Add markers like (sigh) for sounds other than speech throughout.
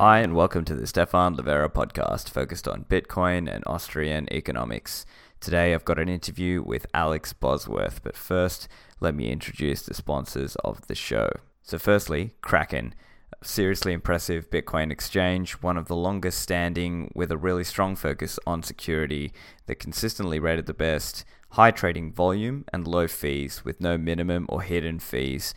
Hi, and welcome to the Stephan Livera podcast focused on Bitcoin and Austrian economics. Today I've got an interview with Alex Bosworth, but first, let me introduce the sponsors of the show. So, firstly, Kraken. a Seriously impressive Bitcoin exchange, one of the longest standing with a really strong focus on security that consistently rated the best, high trading volume, and low fees with no minimum or hidden fees.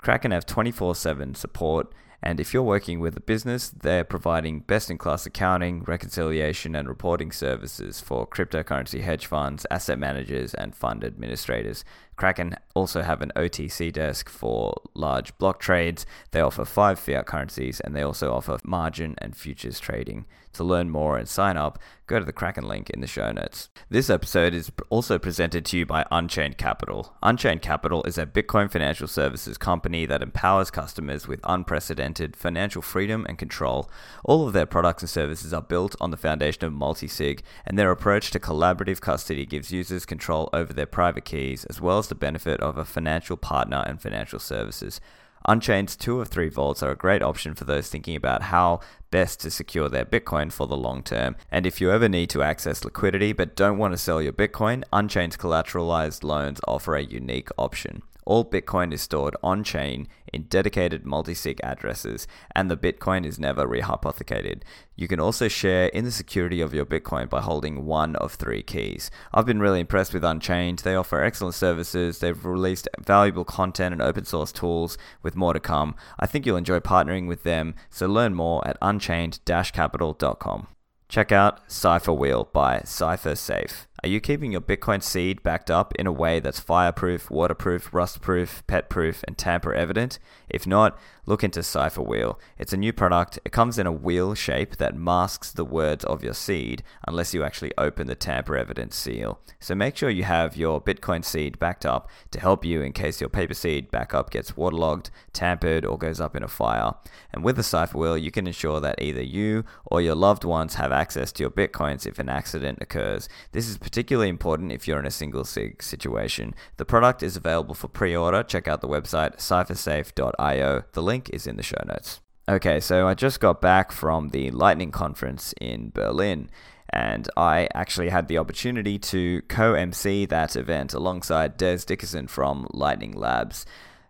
Kraken have 24 7 support, and if you're working with a business, they're providing best in class accounting, reconciliation, and reporting services for cryptocurrency hedge funds, asset managers, and fund administrators. Kraken also have an OTC desk for large block trades. They offer five fiat currencies and they also offer margin and futures trading. To learn more and sign up, go to the Kraken link in the show notes. This episode is also presented to you by Unchained Capital. Unchained Capital is a Bitcoin financial services company that empowers customers with unprecedented financial freedom and control. All of their products and services are built on the foundation of multisig, and their approach to collaborative custody gives users control over their private keys as well as the benefit of a financial partner and financial services. Unchained's two of three vaults are a great option for those thinking about how best to secure their Bitcoin for the long term. And if you ever need to access liquidity but don't want to sell your Bitcoin, Unchained's collateralized loans offer a unique option. All Bitcoin is stored on chain in dedicated multi-sig addresses, and the Bitcoin is never rehypothecated. You can also share in the security of your Bitcoin by holding one of three keys. I've been really impressed with Unchained. They offer excellent services. They've released valuable content and open source tools with more to come. I think you'll enjoy partnering with them. So learn more at unchained-capital.com. Check out Cypher Wheel by Cypher Safe. Are you keeping your Bitcoin seed backed up in a way that's fireproof, waterproof, rustproof, petproof, and tamper evident? If not, look into Cypher Wheel. It's a new product. It comes in a wheel shape that masks the words of your seed unless you actually open the tamper evident seal. So make sure you have your Bitcoin seed backed up to help you in case your paper seed backup gets waterlogged, tampered, or goes up in a fire. And with the Cypher Wheel, you can ensure that either you or your loved ones have access to your Bitcoins if an accident occurs. This is particularly important if you're in a single sig situation. The product is available for pre order. Check out the website cyphersafe.io. The link is in the show notes. Okay, so I just got back from the Lightning Conference in Berlin, and I actually had the opportunity to co MC that event alongside Des Dickerson from Lightning Labs.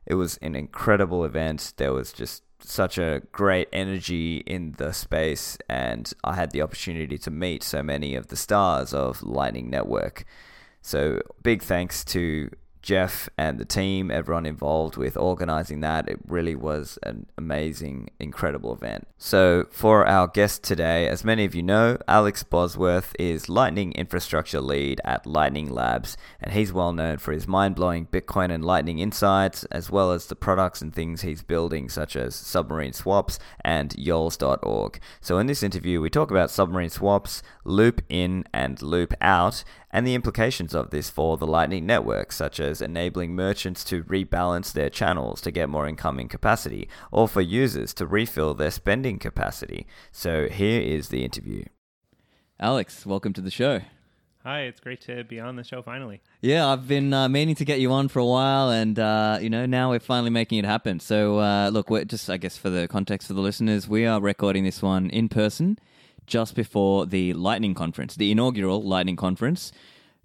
It was an incredible event. There was just such a great energy in the space, and I had the opportunity to meet so many of the stars of Lightning Network. So, big thanks to Jeff and the team, everyone involved with organizing that. It really was an amazing, incredible event. So, for our guest today, as many of you know, Alex Bosworth is Lightning Infrastructure Lead at Lightning Labs, and he's well known for his mind blowing Bitcoin and Lightning insights, as well as the products and things he's building, such as Submarine Swaps and Yalls.org. So, in this interview, we talk about submarine swaps, loop in and loop out, and the implications of this for the Lightning Network, such as enabling merchants to rebalance their channels to get more incoming capacity, or for users to refill their spending capacity. So here is the interview. Alex, welcome to the show. Hi, it's great to be on the show finally. Yeah, I've been uh, meaning to get you on for a while, and uh, you know now we're finally making it happen. So uh, look, we're just I guess for the context for the listeners, we are recording this one in person just before the Lightning Conference, the inaugural Lightning Conference.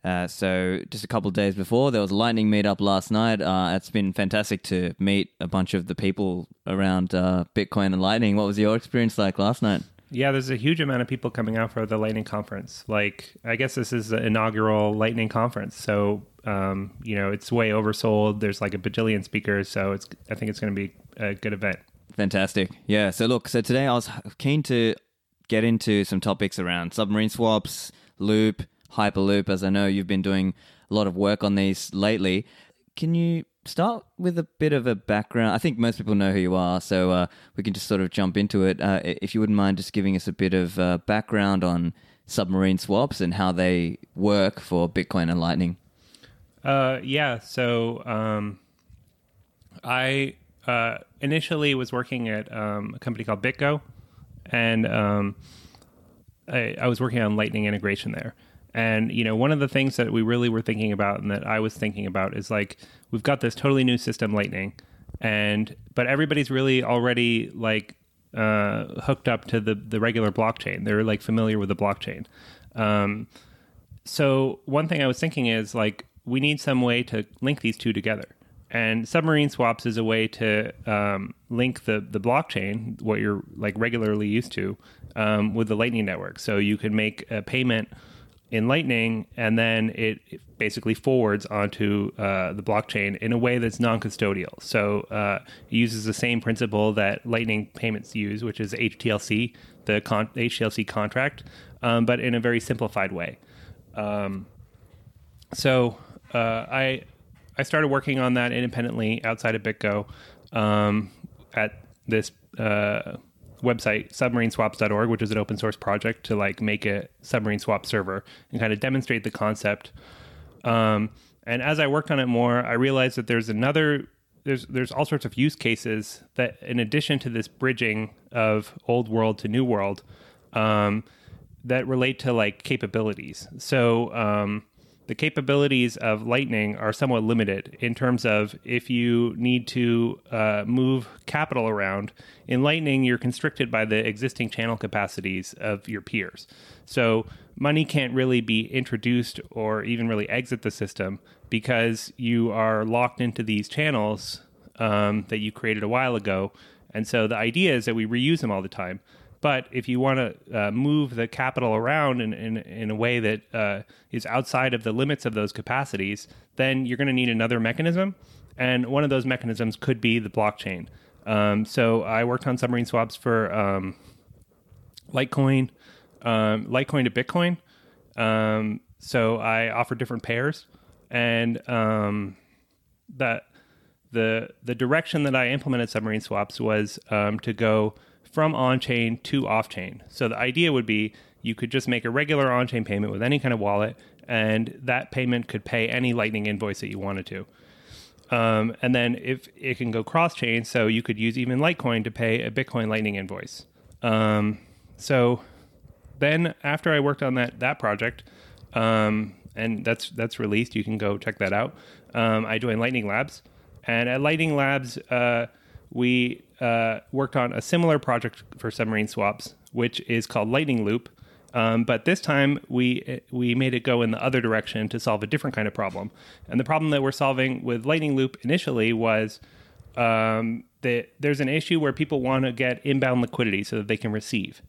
Uh, so just a couple of days before, there was a Lightning meetup last night. Uh, it's been fantastic to meet a bunch of the people around uh, Bitcoin and Lightning. What was your experience like last night? Yeah, there's a huge amount of people coming out for the Lightning conference. Like, I guess this is the inaugural Lightning conference, so um, you know it's way oversold. There's like a bajillion speakers, so it's I think it's going to be a good event. Fantastic. Yeah. So look, so today I was keen to get into some topics around submarine swaps, loop, hyperloop, as I know you've been doing a lot of work on these lately. Can you start with a bit of a background? I think most people know who you are, so uh, we can just sort of jump into it. Uh, if you wouldn't mind just giving us a bit of uh, background on submarine swaps and how they work for Bitcoin and Lightning. Uh, yeah. So um, I uh, initially was working at um, a company called BitGo, and um, I, I was working on Lightning integration there. And you know, one of the things that we really were thinking about, and that I was thinking about, is like we've got this totally new system, Lightning, and but everybody's really already like uh, hooked up to the the regular blockchain. They're like familiar with the blockchain. Um, so one thing I was thinking is like we need some way to link these two together. And submarine swaps is a way to um, link the the blockchain, what you're like regularly used to, um, with the Lightning Network. So you can make a payment in Lightning, and then it, basically forwards onto uh, the blockchain in a way that's non-custodial. So uh, it uses the same principle that Lightning payments use, which is HTLC, the con- HTLC contract, um, but in a very simplified way. Um, so uh, I I started working on that independently outside of BitGo um, at this uh, website submarineswaps.org, which is an open source project to like make a submarine swap server and kind of demonstrate the concept. Um, and as I worked on it more, I realized that there's another there's there's all sorts of use cases that in addition to this bridging of old world to new world um, that relate to like capabilities. So um, the capabilities of Lightning are somewhat limited in terms of if you need to uh, move capital around. In Lightning, you're constricted by the existing channel capacities of your peers. So money can't really be introduced or even really exit the system because you are locked into these channels um, that you created a while ago. And so the idea is that we reuse them all the time. But if you want to uh, move the capital around in, in, in a way that uh, is outside of the limits of those capacities, then you're going to need another mechanism. And one of those mechanisms could be the blockchain. Um, so I worked on submarine swaps for um, Litecoin, um, Litecoin to Bitcoin. Um, so I offered different pairs, and um, that the the direction that I implemented submarine swaps was um, to go from on chain to off chain. So the idea would be you could just make a regular on chain payment with any kind of wallet, and that payment could pay any Lightning invoice that you wanted to. Um, and then if it can go cross chain, so you could use even Litecoin to pay a Bitcoin Lightning invoice. Um, so then after I worked on that that project, um, and that's that's released, you can go check that out. Um, I joined Lightning Labs, and at Lightning Labs, uh, we uh, worked on a similar project for submarine swaps, which is called Lightning Loop. Um, but this time we we made it go in the other direction to solve a different kind of problem. And the problem that we're solving with Lightning Loop initially was um, that there's an issue where people want to get inbound liquidity so that they can receive.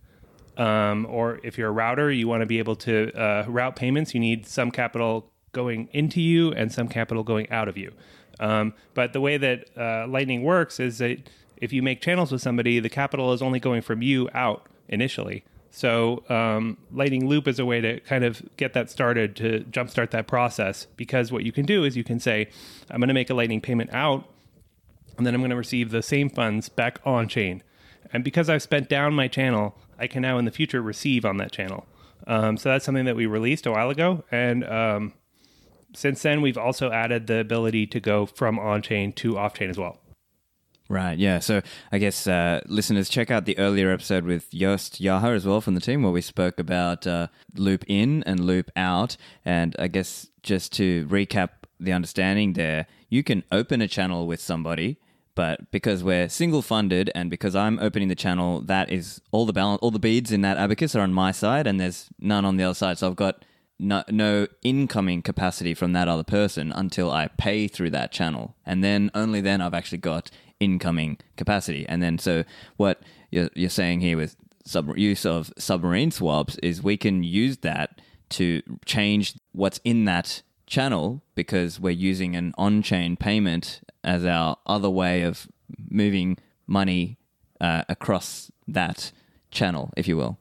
Um, or if you're a router, you want to be able to uh, route payments. You need some capital going into you and some capital going out of you. Um, but the way that uh, Lightning works is that if you make channels with somebody, the capital is only going from you out initially. So um, Lightning Loop is a way to kind of get that started to jumpstart that process. Because what you can do is you can say, I'm going to make a Lightning payment out, and then I'm going to receive the same funds back on chain. And because I've spent down my channel, I can now in the future receive on that channel. Um, so that's something that we released a while ago, and um, since then we've also added the ability to go from on chain to off chain as well. Right, yeah. So I guess uh, listeners, check out the earlier episode with Joost Jager as well from the team, where we spoke about uh, loop in and loop out. And I guess just to recap the understanding there, you can open a channel with somebody, but because we're single funded and because I'm opening the channel, that is all the balance, all the beads in that abacus are on my side, and there's none on the other side. So I've got no, no incoming capacity from that other person until I pay through that channel. And then only then I've actually got incoming capacity. And then, so what you're, you're saying here with sub- use of submarine swaps is we can use that to change what's in that channel because we're using an on chain payment as our other way of moving money uh, across that channel, if you will.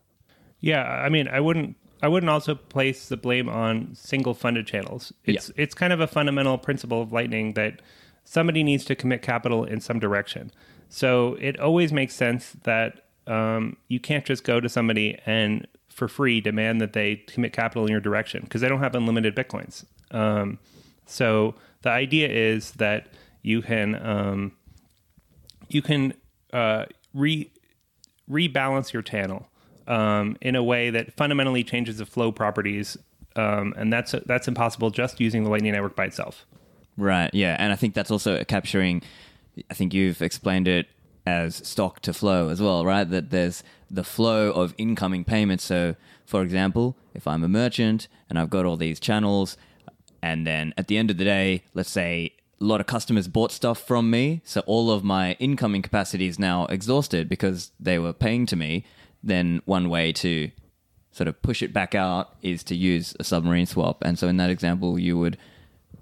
Yeah, I mean, I wouldn't I wouldn't also place the blame on single funded channels. It's yeah. it's kind of a fundamental principle of Lightning that somebody needs to commit capital in some direction. So it always makes sense that um, you can't just go to somebody and for free demand that they commit capital in your direction because they don't have unlimited bitcoins. Um, so the idea is that you can um, you can uh, re rebalance your channel um, in a way that fundamentally changes the flow properties, um, and that's that's impossible just using the Lightning Network by itself. Right. Yeah, and I think that's also capturing. I think you've explained it as stock to flow as well, right? That there's the flow of incoming payments. So, for example, if I'm a merchant and I've got all these channels, and then at the end of the day, let's say a lot of customers bought stuff from me, so all of my incoming capacity is now exhausted because they were paying to me, then one way to sort of push it back out is to use a submarine swap. And so in that example, you would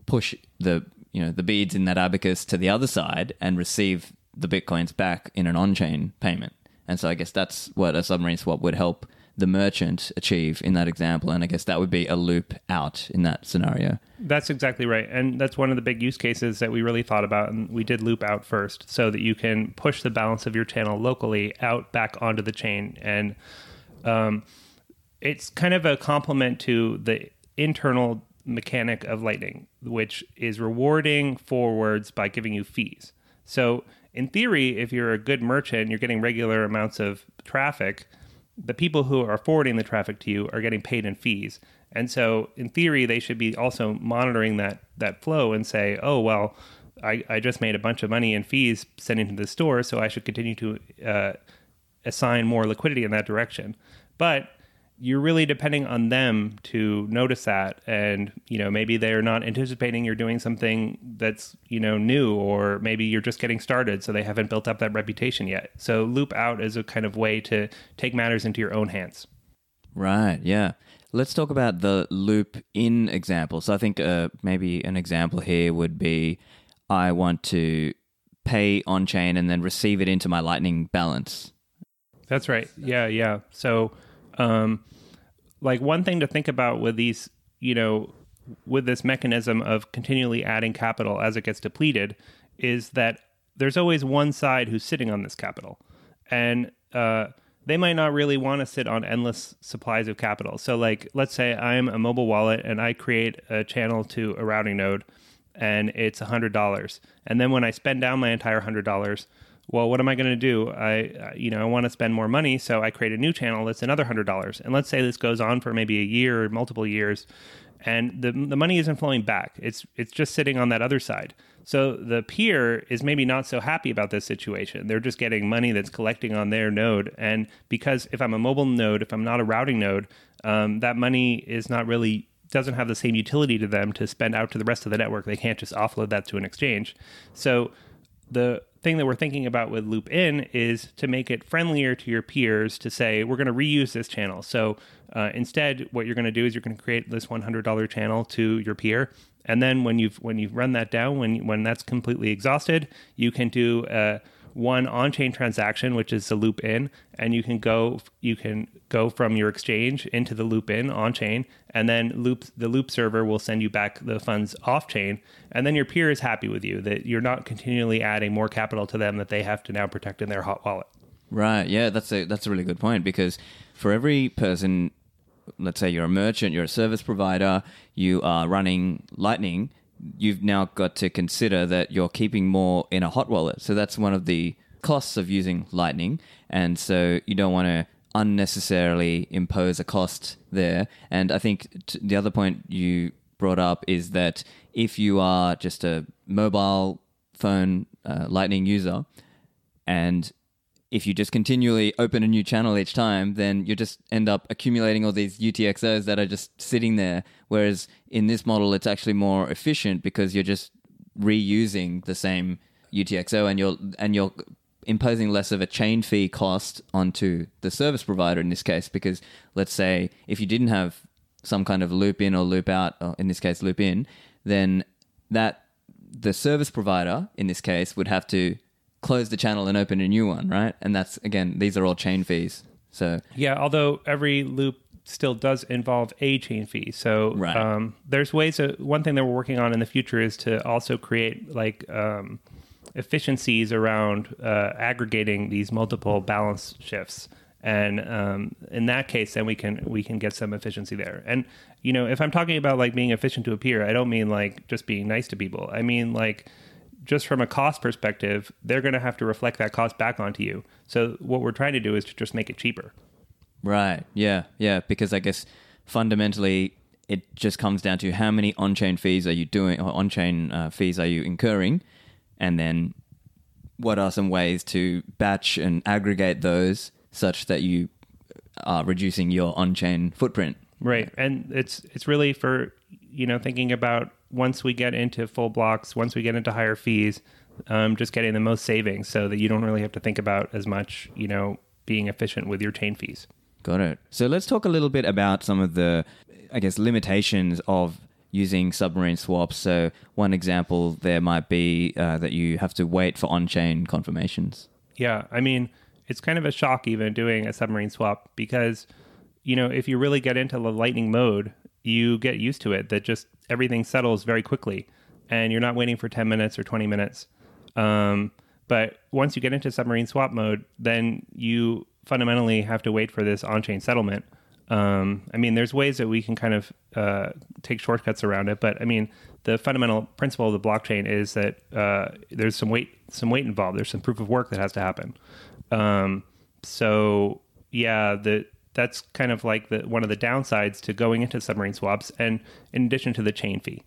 push the you know the beads in that abacus to the other side and receive the bitcoins back in an on-chain payment. And so I guess that's what a submarine swap would help the merchant achieve in that example. And I guess that would be a loop out in that scenario. That's exactly right. And that's one of the big use cases that we really thought about. And we did loop out first so that you can push the balance of your channel locally out back onto the chain. And um, it's kind of a complement to the internal mechanic of Lightning, which is rewarding forwards by giving you fees. So, in theory, if you're a good merchant, you're getting regular amounts of traffic the people who are forwarding the traffic to you are getting paid in fees. And so, in theory, they should be also monitoring that that flow and say, "Oh, well, I, I just made a bunch of money in fees sending to the store, so I should continue to uh, assign more liquidity in that direction." But you're really depending on them to notice that. And you know maybe they're not anticipating you're doing something that's you know new or maybe you're just getting started so they haven't built up that reputation yet. So loop out is a kind of way to take matters into your own hands. Right yeah. Let's talk about the loop in example so i think uh, maybe an example here would be i want to pay on chain and then receive it into my lightning balance. That's right. Yeah yeah. So um, like one thing to think about with these, you know, with this mechanism of continually adding capital as it gets depleted, is that there's always one side who's sitting on this capital, and uh, they might not really want to sit on endless supplies of capital. So, like, let's say I'm a mobile wallet and I create a channel to a routing node, and it's hundred dollars, and then when I spend down my entire hundred dollars well, what am I going to do? I, you know, I want to spend more money, so I create a new channel that's another hundred dollars. And let's say this goes on for maybe a year or multiple years, and the the money isn't flowing back. It's it's just sitting on that other side. So the peer is maybe not so happy about this situation. They're just getting money that's collecting on their node, and because if I'm a mobile node, if I'm not a routing node, um, that money is not really doesn't have the same utility to them to spend out to the rest of the network. They can't just offload that to an exchange. So the thing that we're thinking about with loop in is to make it friendlier to your peers to say we're going to reuse this channel. So uh, instead what you're going to do is you're going to create this $100 channel to your peer and then when you've when you've run that down when when that's completely exhausted you can do uh, one on-chain transaction, which is the loop in, and you can go you can go from your exchange into the loop in on-chain, and then loop the loop server will send you back the funds off-chain, and then your peer is happy with you that you're not continually adding more capital to them that they have to now protect in their hot wallet. Right. Yeah, that's a that's a really good point because for every person, let's say you're a merchant, you're a service provider, you are running Lightning you've now got to consider that you're keeping more in a hot wallet. So that's one of the costs of using Lightning. And so you don't want to unnecessarily impose a cost there. And I think t- the other point you brought up is that if you are just a mobile phone uh, Lightning user and if you just continually open a new channel each time, then you just end up accumulating all these UTXOs that are just sitting there. Whereas in this model, it's actually more efficient because you're just reusing the same UTXO and you're and you're imposing less of a chain fee cost onto the service provider in this case. Because let's say if you didn't have some kind of loop in or loop out, or in this case loop in, then that the service provider in this case would have to close the channel and open a new one, right? And that's again, these are all chain fees. So yeah, although every loop still does involve a chain fee. So right. um, there's ways. To, one thing that we're working on in the future is to also create like um, efficiencies around uh, aggregating these multiple balance shifts. And um, in that case, then we can we can get some efficiency there. And you know, if I'm talking about like being efficient to a peer, I don't mean like just being nice to people. I mean like just from a cost perspective, they're going to have to reflect that cost back onto you. So what we're trying to do is to just make it cheaper. Right. Yeah. Yeah. Because I guess fundamentally, it just comes down to how many on-chain fees are you doing, or on-chain uh, fees are you incurring, and then what are some ways to batch and aggregate those such that you are reducing your on-chain footprint? Right, and it's it's really for you know thinking about once we get into full blocks, once we get into higher fees, um, just getting the most savings so that you don't really have to think about as much, you know, being efficient with your chain fees. Got it. So let's talk a little bit about some of the, I guess, limitations of using submarine swaps. So one example there might be uh, that you have to wait for on-chain confirmations. Yeah, I mean, it's kind of a shock even doing a submarine swap because, you know, if you really get into the lightning mode, you get used to it that just everything settles very quickly and you're not waiting for 10 minutes or 20 minutes. Um, but once you get into submarine swap mode, then you fundamentally have to wait for this on chain settlement. Um, I mean, there's ways that we can kind of uh, take shortcuts around it, but I mean, the fundamental principle of the blockchain is that uh, there's some weight, some weight involved. There's some proof of work that has to happen. Um, so yeah, the that's kind of like the one of the downsides to going into submarine swaps, and in addition to the chain fee.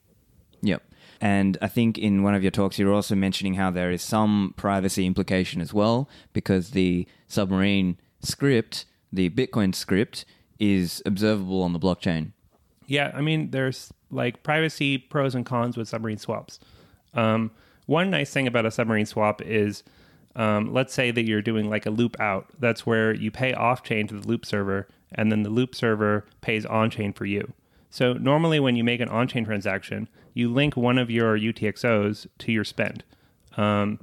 Yep. And I think in one of your talks, you're also mentioning how there is some privacy implication as well, because the submarine script, the Bitcoin script, is observable on the blockchain. Yeah, I mean, there's like privacy pros and cons with submarine swaps. Um, one nice thing about a submarine swap is, um, let's say that you're doing like a loop out. That's where you pay off chain to the loop server, and then the loop server pays on chain for you. So normally, when you make an on chain transaction, you link one of your UTXOs to your spend. Um,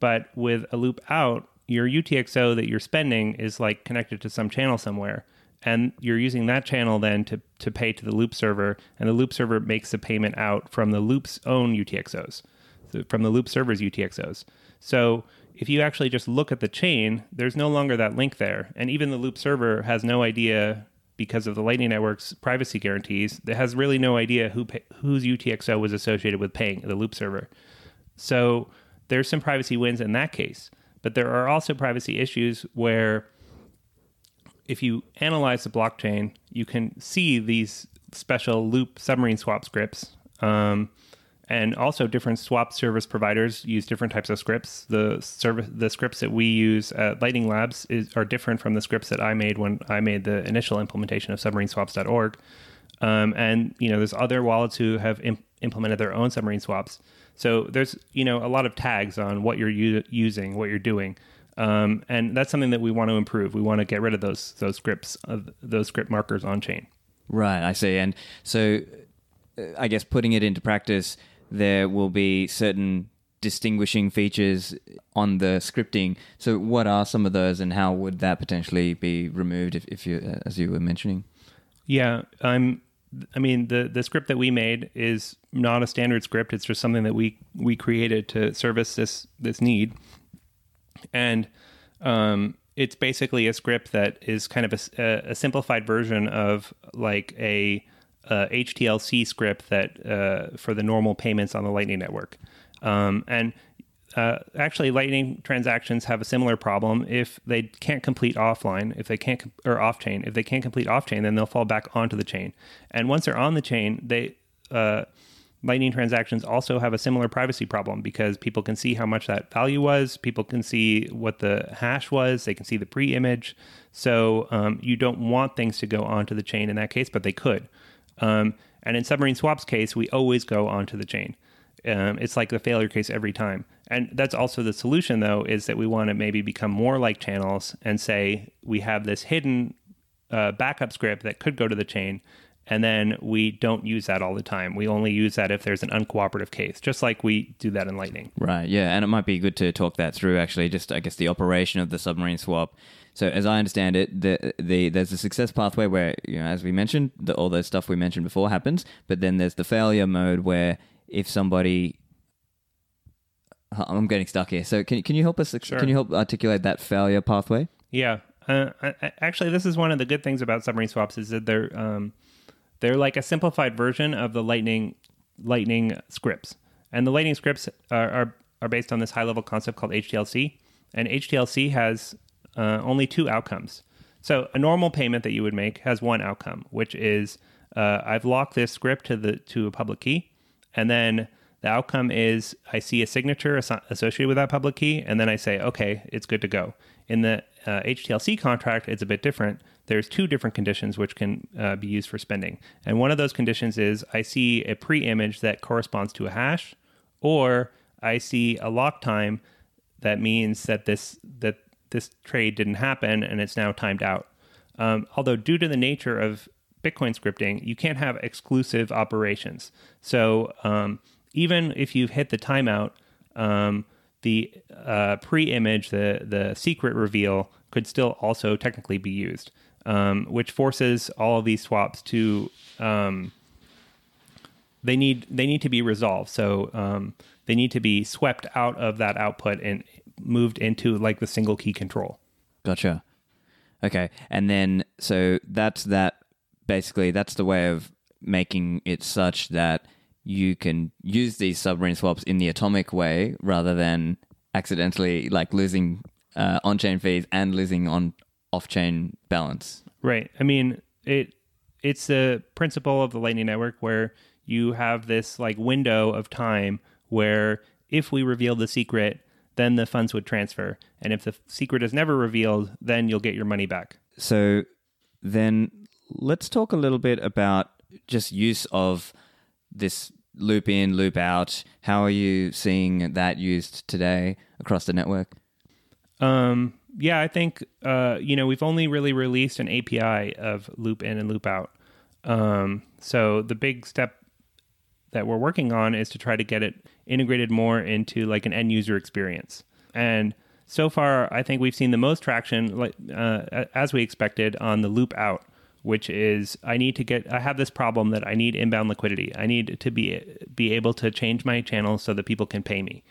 but with a loop out, your UTXO that you're spending is like connected to some channel somewhere. And you're using that channel then to, to pay to the loop server, and the loop server makes the payment out from the loop's own UTXOs, from the loop server's UTXOs. So if you actually just look at the chain, there's no longer that link there. And even the loop server has no idea because of the Lightning Network's privacy guarantees, that has really no idea who pay, whose UTXO was associated with paying the loop server. So there's some privacy wins in that case, but there are also privacy issues where if you analyze the blockchain, you can see these special loop submarine swap scripts. Um, and also different swap service providers use different types of scripts. The service, the scripts that we use at Lightning Labs is, are different from the scripts that I made when I made the initial implementation of submarineswaps.org. Um, and you know, there's other wallets who have imp- implemented their own submarine swaps. So there's you know a lot of tags on what you're u- using, what you're doing. Um, and that's something that we want to improve. We want to get rid of those those scripts, of those script markers on chain. Right, I see. And so, uh, I guess putting it into practice, there will be certain distinguishing features on the scripting. So, what are some of those, and how would that potentially be removed if, if you, uh, as you were mentioning? Yeah, I'm. I mean, the the script that we made is not a standard script. It's just something that we we created to service this this need, and um, it's basically a script that is kind of a, a simplified version of like a, a HTLC script that uh, for the normal payments on the Lightning Network. Um, and uh, actually, Lightning transactions have a similar problem. If they can't complete offline, if they can't or off chain, if they can't complete off chain, then they'll fall back onto the chain. And once they're on the chain, they uh, Lightning transactions also have a similar privacy problem because people can see how much that value was. People can see what the hash was. They can see the pre image. So um, you don't want things to go onto the chain in that case, but they could. Um, and in Submarine Swap's case, we always go onto the chain. Um, it's like the failure case every time. And that's also the solution, though, is that we want to maybe become more like channels and say we have this hidden uh, backup script that could go to the chain and then we don't use that all the time. We only use that if there's an uncooperative case, just like we do that in Lightning. Right. Yeah, and it might be good to talk that through. Actually, just I guess the operation of the submarine swap. So as I understand it, the, the there's a success pathway where you know, as we mentioned, the, all those stuff we mentioned before happens, but then there's the failure mode where if somebody I'm getting stuck here. So can can you help us? Sure. Can you help articulate that failure pathway? Yeah. Uh, I, actually, this is one of the good things about submarine swaps is that they're um, they're like a simplified version of the Lightning Lightning scripts, and the Lightning scripts are are, are based on this high level concept called HTLC, and HTLC has uh, only two outcomes. So a normal payment that you would make has one outcome, which is uh, I've locked this script to the to a public key, and then The outcome is I see a signature asso- associated with that public key, and then I say, okay, it's good to go. In the uh, HTLC contract, it's a bit different. There's two different conditions which can uh, be used for spending. And one of those conditions is I see a pre image that corresponds to a hash, or I see a lock time that means that this that this trade didn't happen and it's now timed out. Um, although due to the nature of Bitcoin scripting, you can't have exclusive operations. So um, even if you've hit the timeout, um, the uh, pre-image, the the secret reveal, could still also technically be used, um, which forces all of these swaps to um, they need they need to be resolved. So um, they need to be swept out of that output and moved into like the single key control. Gotcha. Okay, and then so that's that. Basically, that's the way of making it such that you can use these submarine swaps in the atomic way rather than accidentally like losing uh, on-chain fees and losing on off-chain balance. Right. I mean, it it's the principle of the Lightning Network where you have this like window of time where if we reveal the secret, then the funds would transfer, and if the secret is never revealed, then you'll get your money back. So then let's talk a little bit about just use of this loop in, loop out. How are you seeing that used today across the network? Um, yeah, I think uh, you know we've only really released an API of loop in and loop out. Um, so the big step that we're working on is to try to get it integrated more into like an end user experience. And so far, I think we've seen the most traction, like uh, as we expected, on the loop out, which is I need to get. I have this problem that I need inbound liquidity. I need to be be able to change my channel so that people can pay me.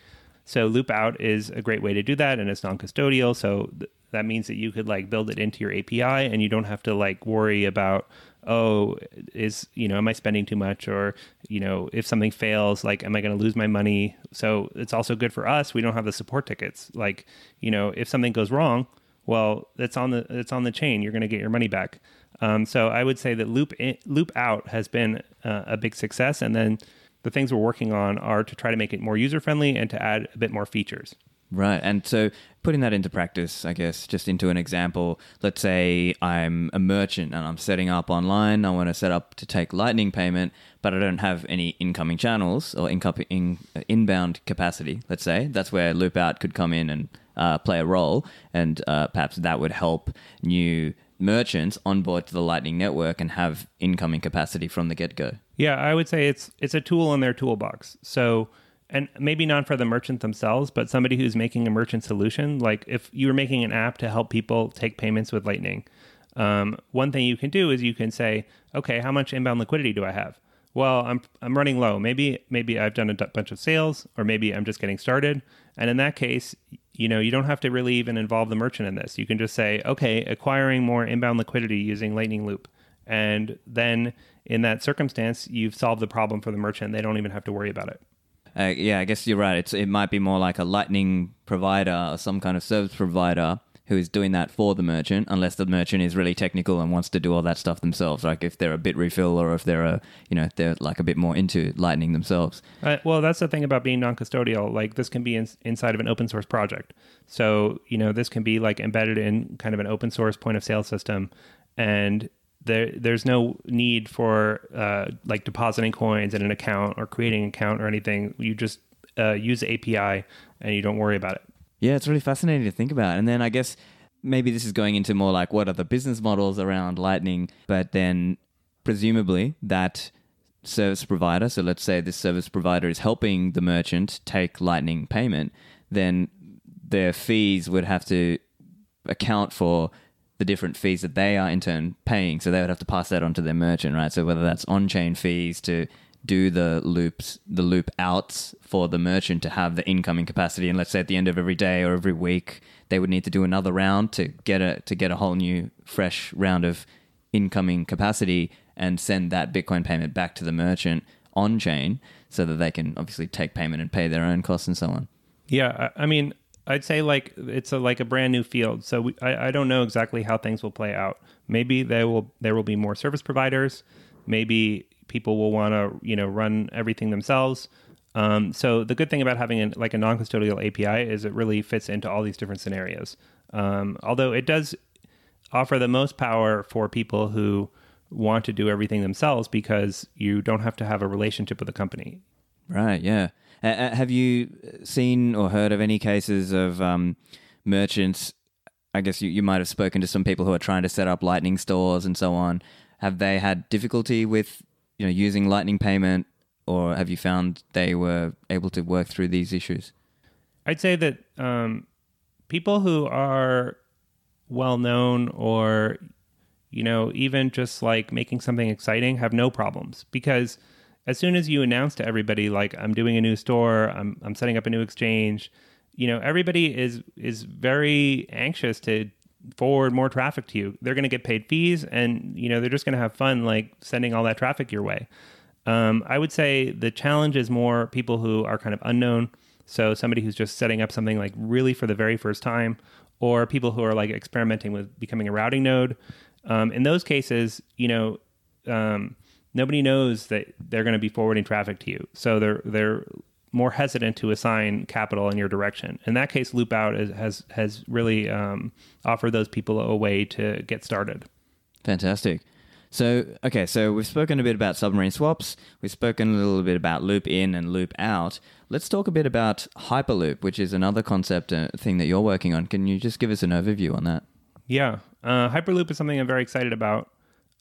So loop out is a great way to do that, and it's non-custodial. So th- that means that you could like build it into your API, and you don't have to like worry about oh is you know am i spending too much? Or you know if something fails like am i going to lose my money? So it's also good for us. We don't have the support tickets. Like you know if something goes wrong well it's on the it's on the chain. You're going to get your money back. Um, so i would say that loop in, loop out has been uh, a big success. And then the things we're working on are to try to make it more user friendly and to add a bit more features Right. And so putting that into practice, I guess, just into an example, let's say I'm a merchant and I'm setting up online. I want to set up to take Lightning payment, but I don't have any incoming channels or income, in, inbound capacity, let's say. That's where Loop Out could come in and uh, play a role. And uh, perhaps that would help new merchants onboard to the Lightning network and have incoming capacity from the get go. Yeah, I would say it's it's a tool in their toolbox. So and maybe not for the merchant themselves, but somebody who's making a merchant solution. Like if you were making an app to help people take payments with Lightning, um, one thing you can do is you can say, okay, how much inbound liquidity do I have? Well, I'm I'm running low. Maybe maybe I've done a d- bunch of sales, or maybe I'm just getting started. And in that case, you know, you don't have to really even involve the merchant in this. You can just say, okay, acquiring more inbound liquidity using Lightning Loop, and then in that circumstance, you've solved the problem for the merchant. They don't even have to worry about it. Uh, yeah, I guess you're right. It's it might be more like a Lightning provider or some kind of service provider who is doing that for the merchant, unless the merchant is really technical and wants to do all that stuff themselves. Like if they're a Bitrefill or if they're a you know they're like a bit more into Lightning themselves. Uh, well, that's the thing about being non-custodial. Like this can be in, inside of an open source project. So you know this can be like embedded in kind of an open source point of sale system, and there there's no need for uh, like depositing coins in an account or creating an account or anything. You just uh, use the API and you don't worry about it. Yeah, it's really fascinating to think about. And then I guess maybe this is going into more like what are the business models around Lightning, but then presumably that service provider, so let's say this service provider is helping the merchant take Lightning payment, then their fees would have to account for the different fees that they are in turn paying. So they would have to pass that on to their merchant, right? So whether that's on-chain fees to do the loops, the loop outs for the merchant to have the incoming capacity, and let's say at the end of every day or every week, they would need to do another round to get a to get a whole new fresh round of incoming capacity and send that Bitcoin payment back to the merchant on chain, so that they can obviously take payment and pay their own costs and so on. Yeah, I I mean, I'd say like it's a like a brand new field. So we, I, I don't know exactly how things will play out. Maybe there will there will be more service providers. Maybe people will want to you know run everything themselves. Um, so the good thing about having a, like a non-custodial API is it really fits into all these different scenarios. Um, although it does offer the most power for people who want to do everything themselves because you don't have to have a relationship with the company. Right. Yeah. Uh, uh, have you seen or heard of any cases of um, merchants? I guess you, you might have spoken to some people who are trying to set up Lightning stores and so on. Have they had difficulty with you know using Lightning payment, or have you found they were able to work through these issues? I'd say that um, people who are well known or you know even just like making something exciting have no problems because as soon as you announce to everybody like I'm doing a new store, I'm I'm setting up a new exchange, you know, everybody is is very anxious to forward more traffic to you. They're going to get paid fees and you know, they're just going to have fun like sending all that traffic your way. Um, I would say the challenge is more people who are kind of unknown. So somebody who's just setting up something like really for the very first time, or people who are like experimenting with becoming a routing node. Um, in those cases, you know, um, nobody knows that they're going to be forwarding traffic to you. So they're they're more hesitant to assign capital in your direction. In that case, Loopout is, has has really um, offered those people a way to get started. Fantastic. So okay, so we've spoken a bit about submarine swaps. We've spoken a little bit about loop in and loop out. Let's talk a bit about Hyperloop, which is another concept uh, thing that you're working on. Can you just give us an overview on that? Yeah, uh, Hyperloop is something I'm very excited about.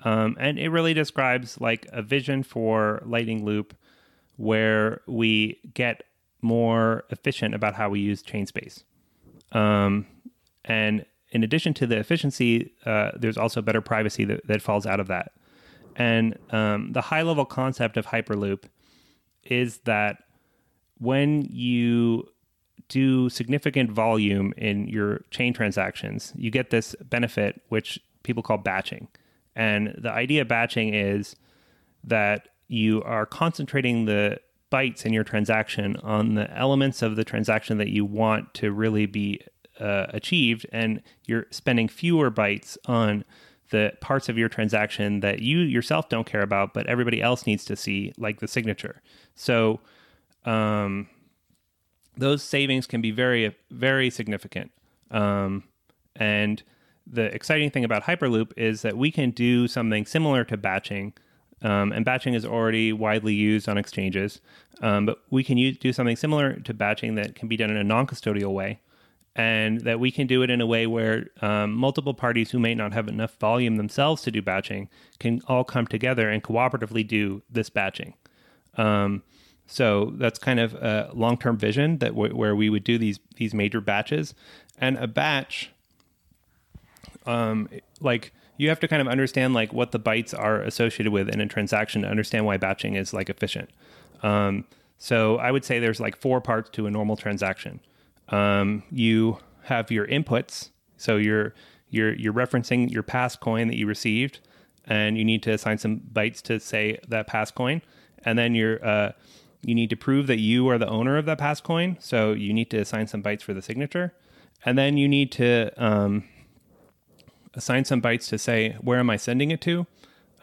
Um, and it really describes like a vision for Lightning Loop where we get more efficient about how we use chain space. Um, and in addition to the efficiency, uh, there's also better privacy that, that, falls out of that. And um, the high level concept of Hyperloop is that when you do significant volume in your chain transactions, you get this benefit, which people call batching. And the idea of batching is that you are concentrating the bytes in your transaction on the elements of the transaction that you want to really be uh, achieved, and you're spending fewer bytes on the parts of your transaction that you yourself don't care about, but everybody else needs to see, like the signature. So, um, those savings can be very, very significant. Um, and the exciting thing about Hyperloop is that we can do something similar to batching. Um, and batching is already widely used on exchanges, um, but we can use, do something similar to batching that can be done in a non-custodial way, and that we can do it in a way where um, multiple parties who may not have enough volume themselves to do batching can all come together and cooperatively do this batching. Um, so that's kind of a long-term vision that w- where we would do these these major batches, and a batch um, like you have to kind of understand like what the bytes are associated with in a transaction to understand why batching is like efficient. Um, so I would say there's like four parts to a normal transaction. Um, you have your inputs, so you're you're you're referencing your past coin that you received, and you need to assign some bytes to say that past coin, and then you're uh, you need to prove that you are the owner of that past coin. So you need to assign some bytes for the signature, and then you need to um, assign some bytes to say where am I sending it to.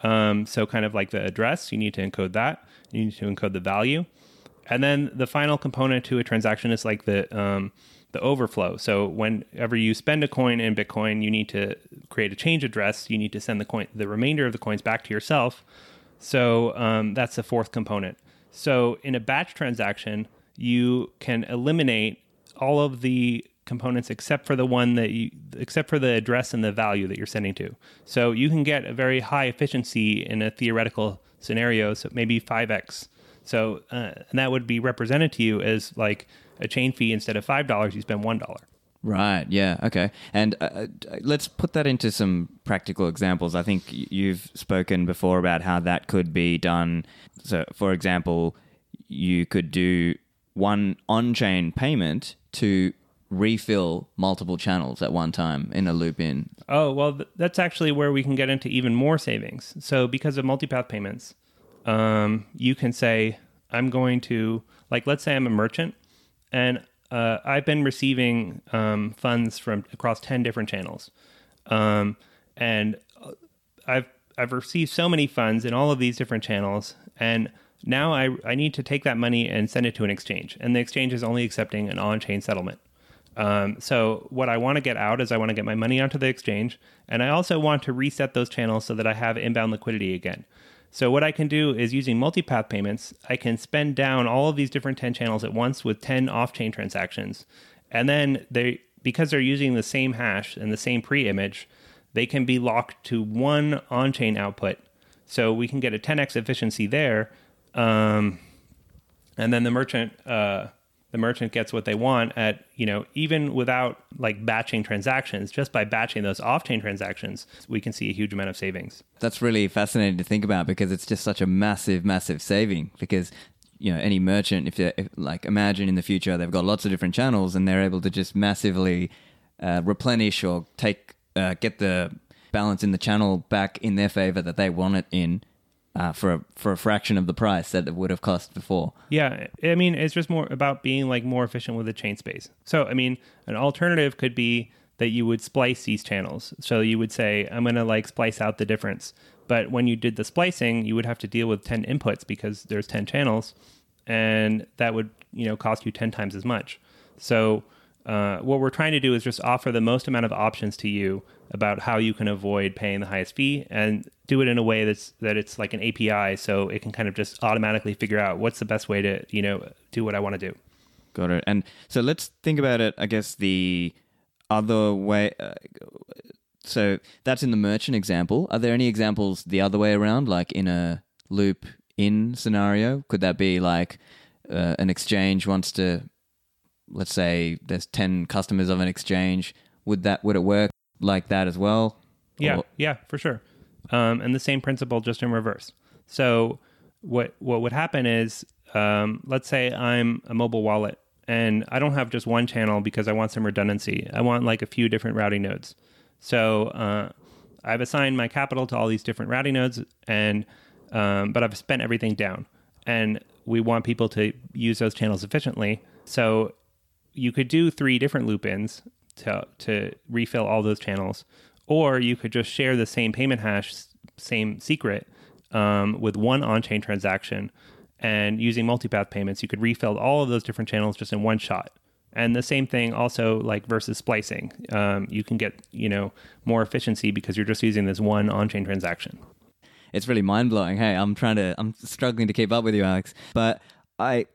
Um, so kind of like the address, you need to encode that. You need to encode the value, and then the final component to a transaction is like the um, the overflow. So whenever you spend a coin in Bitcoin, you need to create a change address. You need to send the coin, the remainder of the coins back to yourself. So um, that's the fourth component. So in a batch transaction, you can eliminate all of the components except for the one that you except for the address and the value that you're sending to. So you can get a very high efficiency in a theoretical scenario, so maybe 5x. So uh, and that would be represented to you as like a chain fee instead of five dollars, you spend one dollar. Right. Yeah. Okay. And uh, uh, let's put that into some practical examples. I think you've spoken before about how that could be done. So, for example, you could do one on-chain payment to refill multiple channels at one time in a loop in. Oh, well, th- that's actually where we can get into even more savings. So, because of multipath payments, um, you can say, I'm going to, like, let's say I'm a merchant and uh, I've been receiving um, funds from across 10 different channels. Um, and uh, I've, I've received so many funds in all of these different channels. And Now I, I need to take that money and send it to an exchange, and the exchange is only accepting an on chain settlement. Um, so what I want to get out is I want to get my money onto the exchange, and I also want to reset those channels so that I have inbound liquidity again. So what I can do is using multipath payments, I can spend down all of these different 10 channels at once with 10 off-chain transactions. And then they because they're using the same hash and the same pre-image, they can be locked to one on-chain output. So we can get a 10x efficiency there. Um, and then the merchant uh, the merchant gets what they want at you know even without like batching transactions just by batching those off-chain transactions we can see a huge amount of savings That's really fascinating to think about because it's just such a massive, massive saving. Because you know, any merchant, if they like imagine in the future they've got lots of different channels and they're able to just massively uh, replenish or take uh, get the balance in the channel back in their favor that they want it in uh, for a, for a fraction of the price that it would have cost before. yeah i mean it's just more about being like more efficient with the chain space. So i mean an alternative could be that you would splice these channels. So you would say i'm going to like splice out the difference. But when you did the splicing you would have to deal with 10 inputs because there's 10 channels and that would you know cost you 10 times as much. So uh, what we're trying to do is just offer the most amount of options to you about how you can avoid paying the highest fee and do it in a way that's that it's like an API so it can kind of just automatically figure out what's the best way to you know do what I want to do. Got it. And so let's think about it. I guess the other way. Uh, so that's in the merchant example. Are there any examples the other way around, like in a loop in scenario? Could that be like uh, an exchange wants to, let's say, there's ten customers of an exchange. Would that would it work like that as well? Yeah, Or- yeah, for sure. Um, and the same principle, just in reverse. So what what would happen is, um, let's say I'm a mobile wallet and I don't have just one channel because I want some redundancy. I want like a few different routing nodes. So uh, I've assigned my capital to all these different routing nodes, and um, but I've spent everything down, and we want people to use those channels efficiently. So you could do three different loop ins to to refill all those channels, or you could just share the same payment hash, same secret, um, with one on-chain transaction, and using multipath payments, you could refill all of those different channels just in one shot. And the same thing also like versus splicing, um, you can get you know more efficiency because you're just using this one on-chain transaction. it's really mind blowing. Hey, I'm trying to, I'm struggling to keep up with you, Alex. But I,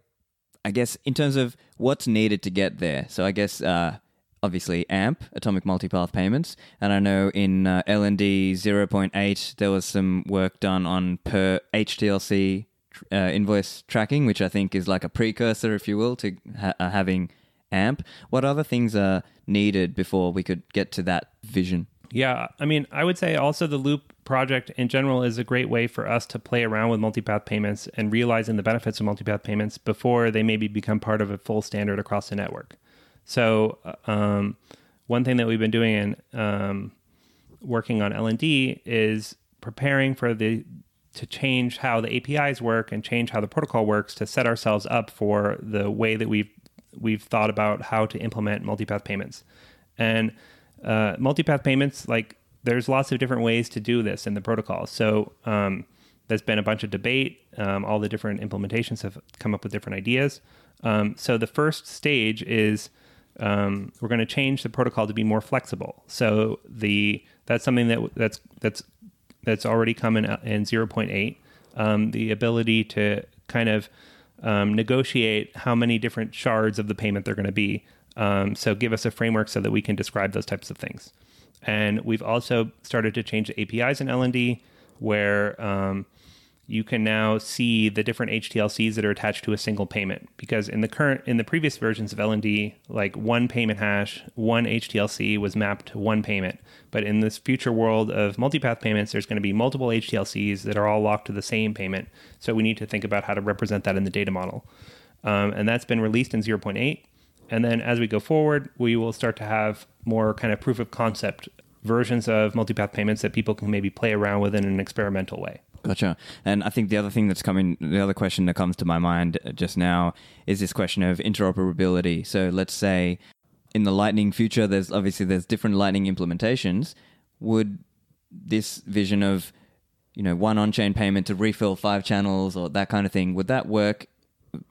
I guess in terms of what's needed to get there. So I guess uh, obviously AMP, Atomic Multipath Payments, and I know in uh, LND 0.8 there was some work done on per HTLC uh, invoice tracking, which I think is like a precursor, if you will, to ha- uh, having AMP. What other things are needed before we could get to that vision? Yeah, I mean, I would say also the Loop project in general is a great way for us to play around with multipath payments and realizing the benefits of multipath payments before they maybe become part of a full standard across the network. So, um, one thing that we've been doing and um, working on LND is preparing for the to change how the APIs work and change how the protocol works to set ourselves up for the way that we've we've thought about how to implement multipath payments. And uh, multipath payments, like there's lots of different ways to do this in the protocol. So um, there's been a bunch of debate. Um, all the different implementations have come up with different ideas. Um, so the first stage is um, we're going to change the protocol to be more flexible. So the that's something that that's that's that's already come in, in 0.8. Um, the ability to kind of um, negotiate how many different shards of the payment they're going to be. Um, so give us a framework so that we can describe those types of things. And we've also started to change the APIs in LND where um, you can now see the different HTLCs that are attached to a single payment. Because in the current, in the previous versions of LND, like one payment hash, one HTLC was mapped to one payment. But in this future world of multipath payments, there's going to be multiple HTLCs that are all locked to the same payment. So we need to think about how to represent that in the data model. Um, and that's been released in 0.8. And then as we go forward, we will start to have more kind of proof of concept versions of multipath payments that people can maybe play around with in an experimental way. Gotcha. And I think the other thing that's coming, the other question that comes to my mind just now is this question of interoperability. So let's say in the Lightning future, there's obviously there's different Lightning implementations. Would this vision of you know, one on-chain payment to refill five channels or that kind of thing. Would that work?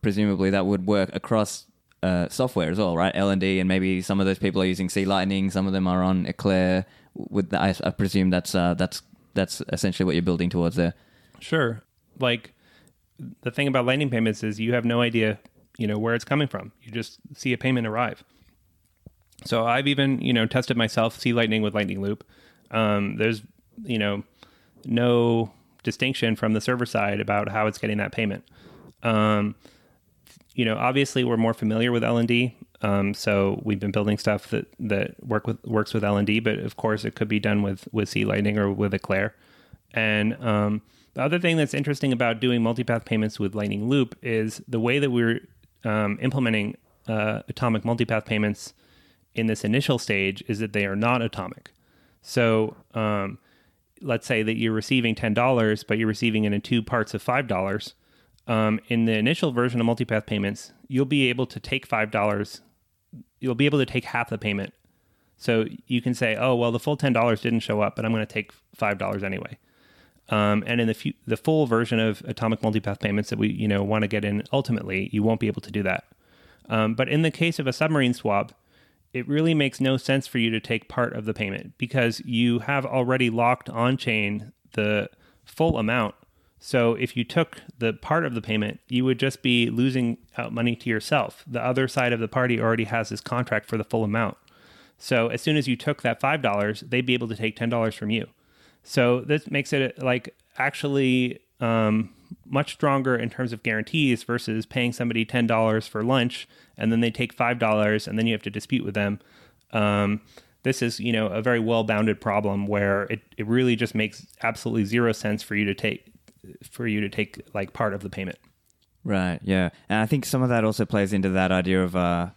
Presumably, that would work across uh, software as well, right? LND, and maybe some of those people are using C Lightning. Some of them are on Eclair. That, I, I presume that's uh, that's that's essentially what you're building towards there. Sure. Like the thing about Lightning payments is you have no idea, you know, where it's coming from. You just see a payment arrive. So I've even, you know, tested myself C Lightning with Lightning Loop. Um, there's, you know, no distinction from the server side about how it's getting that payment. Um, you know, obviously we're more familiar with LND, um, so we've been building stuff that that work with works with LND, but of course it could be done with with C Lightning or with Eclair. And um, the other thing that's interesting about doing multipath payments with Lightning Loop is the way that we're um, implementing uh, atomic multipath payments in this initial stage is that they are not atomic. So um, let's say that you're receiving ten dollars, but you're receiving it in two parts of five dollars. Um, in the initial version of multipath payments, you'll be able to take five dollars. You'll be able to take half the payment. So you can say, "Oh, well, the full ten dollars didn't show up, but I'm going to take five dollars anyway." Um, and in the the full version of atomic multipath payments that we you know want to get in ultimately, you won't be able to do that. Um, but in the case of a submarine swap, it really makes no sense for you to take part of the payment because you have already locked on chain the full amount. So if you took the part of the payment, you would just be losing out money to yourself. The other side of the party already has this contract for the full amount. So as soon as you took that $5, they'd be able to take $10 from you. So this makes it like actually um, much stronger in terms of guarantees versus paying somebody ten dollars for lunch and then they take five dollars and then you have to dispute with them. Um, this is you know a very well bounded problem where it, it really just makes absolutely zero sense for you to take for you to take like part of the payment. Right. Yeah, and I think some of that also plays into that idea of uh,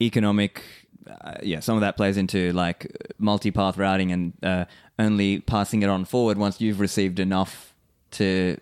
economic. Uh, yeah, some of that plays into like multi-path routing and uh, only passing it on forward once you've received enough to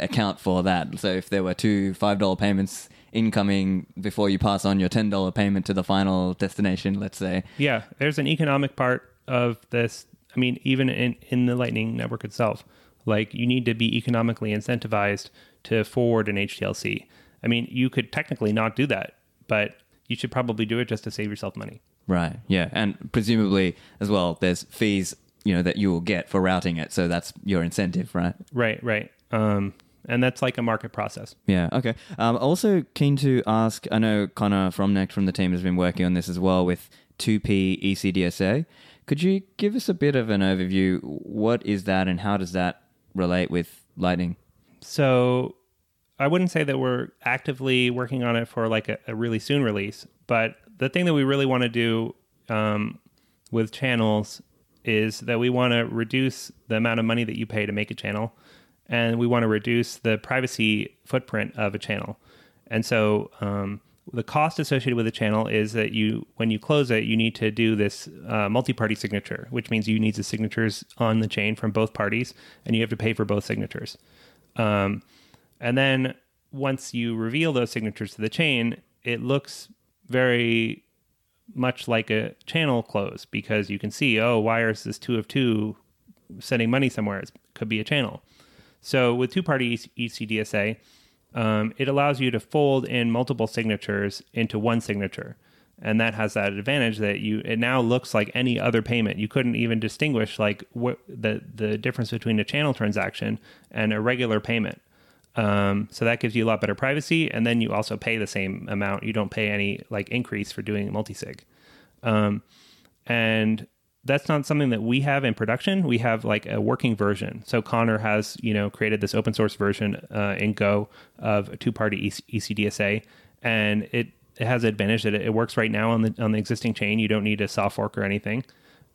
account for that. So if there were two five dollar payments incoming before you pass on your ten dollar payment to the final destination, let's say. Yeah, there's an economic part of this. I mean, even in in the Lightning network itself, like you need to be economically incentivized to forward an HTLC. I mean, you could technically not do that, but you should probably do it just to save yourself money. Right. Yeah, and presumably as well, there's fees you know that you will get for routing it, so that's your incentive, right? Right. Right. Um, and that's like a market process. Yeah. Okay. Um, also keen to ask. I know Conner Fromknecht from the team has been working on this as well with 2P ECDSA. Could you give us a bit of an overview? What is that, and how does that relate with Lightning? So, I wouldn't say that we're actively working on it for like a, a really soon release, but the thing that we really want to do um, with channels is that we want to reduce the amount of money that you pay to make a channel and we want to reduce the privacy footprint of a channel. And so um, the cost associated with a channel is that you, when you close it, you need to do this uh, multi-party signature, which means you need the signatures on the chain from both parties, and you have to pay for both signatures. Um, and then once you reveal those signatures to the chain, it looks very much like a channel close because you can see, oh, why is this two of two sending money somewhere? It could be a channel. So with two-party ECDSA, um, it allows you to fold in multiple signatures into one signature, and that has that advantage that you it now looks like any other payment. You couldn't even distinguish like what the the difference between a channel transaction and a regular payment. Um, so that gives you a lot better privacy, and then you also pay the same amount. You don't pay any like increase for doing multisig. Um, and that's not something that we have in production. We have like a working version. So Conner has, you know, created this open source version uh, in Go of two-party ECDSA, and it, it has the advantage that it, works right now on the on the existing chain. You don't need a soft fork or anything,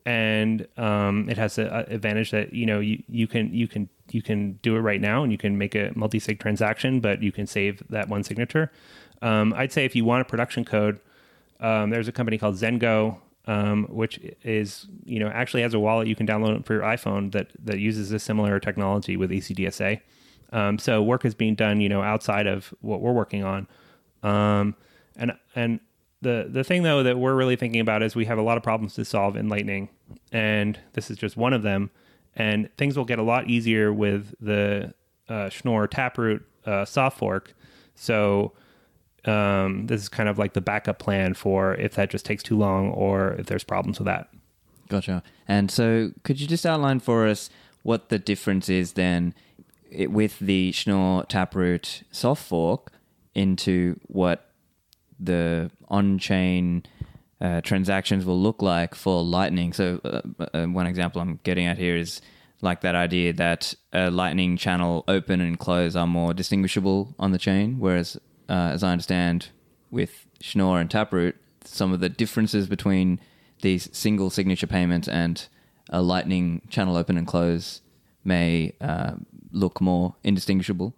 and um, it has the advantage that you know you, you can you can you can do it right now, and you can make a multi-sig transaction, but you can save that one signature. Um, I'd say if you want a production code, um, there's a company called Zengo um, which is you know actually has a wallet you can download for your iPhone that that uses a similar technology with ECDSA. Um, so work is being done you know outside of what we're working on, um, and and the the thing though that we're really thinking about is we have a lot of problems to solve in Lightning, and this is just one of them. and things will get a lot easier with the uh, Schnorr Taproot uh, soft fork. So um, this is kind of like the backup plan for if that just takes too long or if there's problems with that. Gotcha. And so, could you just outline for us what the difference is then it, with the Schnorr Taproot soft fork into what the on-chain uh, transactions will look like for Lightning? So, uh, uh, one example I'm getting at here is like that idea that a Lightning channel open and close are more distinguishable on the chain, whereas, uh, as I understand, with Schnorr and Taproot, some of the differences between these single signature payments and a Lightning channel open and close may uh, look more indistinguishable.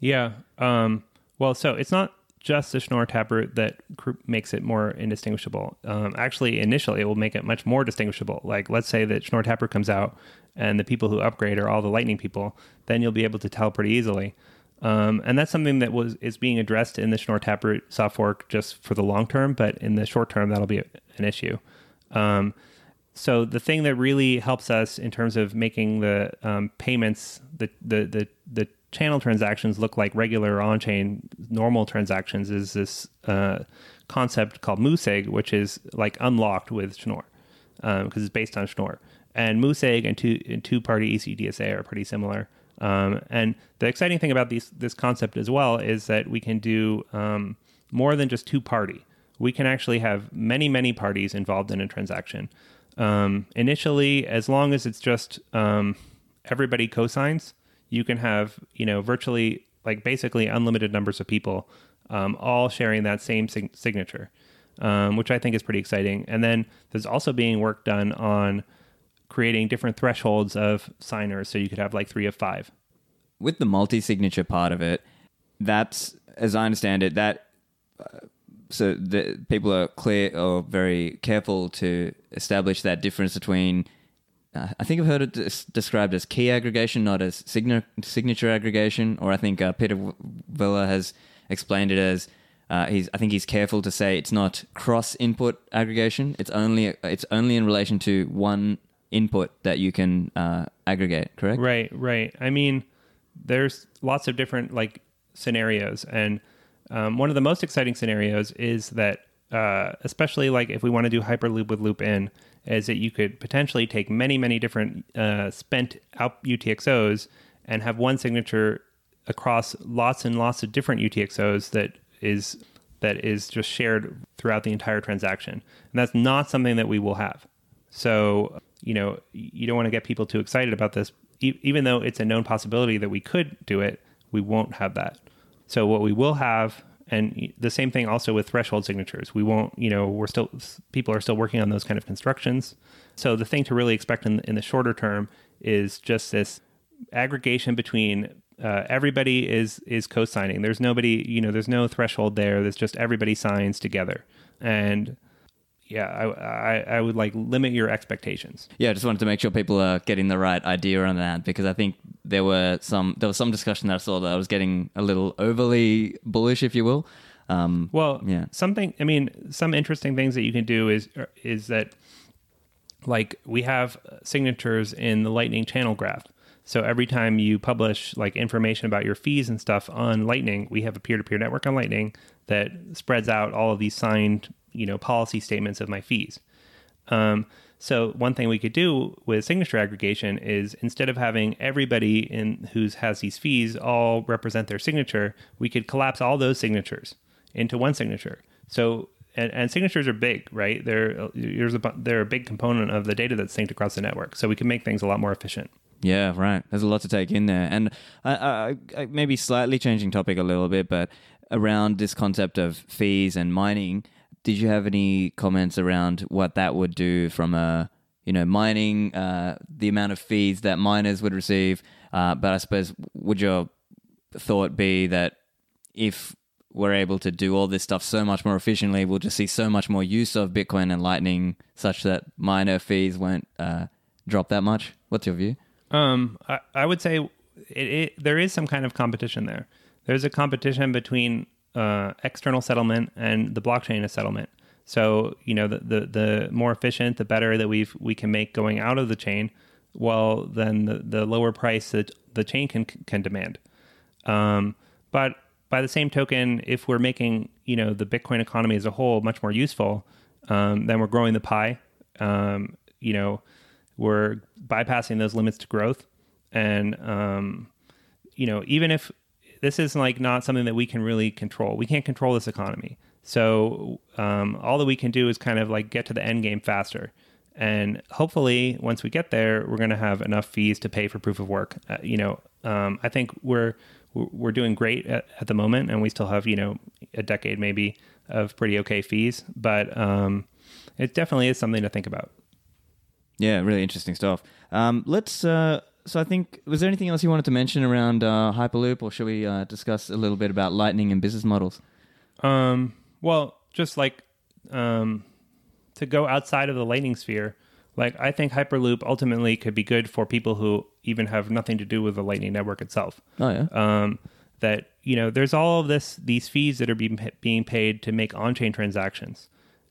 Yeah. Um, well, so it's not just the Schnorr Taproot that makes it more indistinguishable. Um, actually, initially, it will make it much more distinguishable. Like, let's say that Schnorr Taproot comes out and the people who upgrade are all the Lightning people, then you'll be able to tell pretty easily. Um, and that's something that was is being addressed in the Schnorr Taproot soft fork just for the long term, but in the short term, that'll be an issue. Um, so the thing that really helps us in terms of making the um, payments, the, the the the channel transactions look like regular on-chain normal transactions, is this uh, concept called MuSig, which is like unlocked with Schnorr because um, it's based on Schnorr. And MuSig and two and two-party ECDSA are pretty similar. Um, and the exciting thing about these this concept as well is that we can do um, more than just two-party. We can actually have many many parties involved in a transaction. Um, initially, as long as it's just um, everybody cosigns, you can have you know virtually like basically unlimited numbers of people um, all sharing that same sig- signature, um, which I think is pretty exciting. And then there's also being work done on creating different thresholds of signers, so you could have like three of five. With the multi-signature part of it, that's as I understand it, that uh, so the people are clear or very careful to establish that difference between. Uh, I think I've heard it des- described as key aggregation, not as signa- signature aggregation. Or I think uh, Pieter Wuille has explained it as uh, he's. I think he's careful to say it's not cross input aggregation. It's only it's only in relation to one input that you can uh, aggregate. Correct? Right. Right. I mean, there's lots of different like scenarios and um, one of the most exciting scenarios is that, uh, especially like if we want to do Hyperloop with loop in, is that you could potentially take many, many different uh, spent out UTXOs and have one signature across lots and lots of different UTXOs that is that is just shared throughout the entire transaction. And that's not something that we will have. So, you know, you don't want to get people too excited about this. E- even though it's a known possibility that we could do it, we won't have that. So what we will have, and the same thing also with threshold signatures, we won't, you know, we're still people are still working on those kind of constructions. So the thing to really expect in, in the shorter term is just this aggregation between uh, everybody is is co-signing. There's nobody, you know, there's no threshold there. There's just everybody signs together, and yeah, I, I, I would like limit your expectations. Yeah, I just wanted to make sure people are getting the right idea on that because I think there were some there was some discussion that I saw that I was getting a little overly bullish, if you will. Um, well, yeah, something. I mean, some interesting things that you can do is is that like we have signatures in the Lightning channel graph. So every time you publish like information about your fees and stuff on Lightning, we have a peer-to-peer network on Lightning that spreads out all of these signed you know policy statements of my fees. Um, so one thing we could do with signature aggregation is instead of having everybody in who has these fees all represent their signature, we could collapse all those signatures into one signature. So and, and signatures are big, right? They're there's a they're a big component of the data that's synced across the network. So we can make things a lot more efficient. Yeah, right. There's a lot to take in there, and I, maybe slightly changing topic a little bit, but around this concept of fees and mining did you have any comments around what that would do from a you know mining uh, the amount of fees that miners would receive? Uh, but I suppose would your thought be that if we're able to do all this stuff so much more efficiently, we'll just see so much more use of Bitcoin and Lightning, such that miner fees won't uh, drop that much. What's your view? Um, I, I would say it, it, there is some kind of competition there. There's a competition between uh, external settlement and the blockchain as settlement. So you know the, the, the more efficient, the better that we we can make going out of the chain. well, then the, the lower price that the chain can can demand. Um, but by the same token, if we're making you know the Bitcoin economy as a whole much more useful, um, then we're growing the pie. Um, you know, we're bypassing those limits to growth, and um, you know, even if this is like not something that we can really control, we can't control this economy. So um, all that we can do is kind of like get to the end game faster. And hopefully, once we get there, we're going to have enough fees to pay for proof of work. Uh, you know, um, I think we're we're doing great at, at, the moment, and we still have you know a decade maybe of pretty okay fees. But um, it definitely is something to think about. Yeah, really interesting stuff. Um, let's. Uh, so I think was there anything else you wanted to mention around uh, Hyperloop, or should we uh, discuss a little bit about Lightning and business models? Um, well, just like um, to go outside of the lightning sphere. Like I think Hyperloop ultimately could be good for people who even have nothing to do with the Lightning Network itself. Oh yeah. Um, that you know, there's all of this these fees that are being being paid to make on-chain transactions,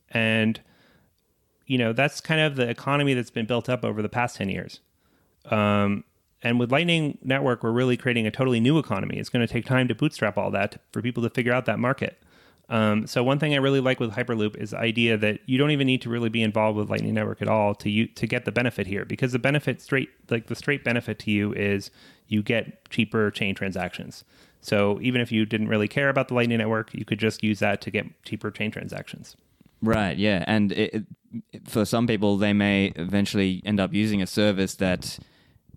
and you know that's kind of the economy that's been built up over the past ten years. Um, and with Lightning Network, we're really creating a totally new economy. It's going to take time to bootstrap all that for people to figure out that market. Um, so one thing I really like with Hyperloop is the idea that you don't even need to really be involved with Lightning Network at all to you to get the benefit here because the benefit straight like the straight benefit to you is you get cheaper chain transactions. So even if you didn't really care about the Lightning Network, you could just use that to get cheaper chain transactions. Right. Yeah, and it, it, for some people, they may eventually end up using a service that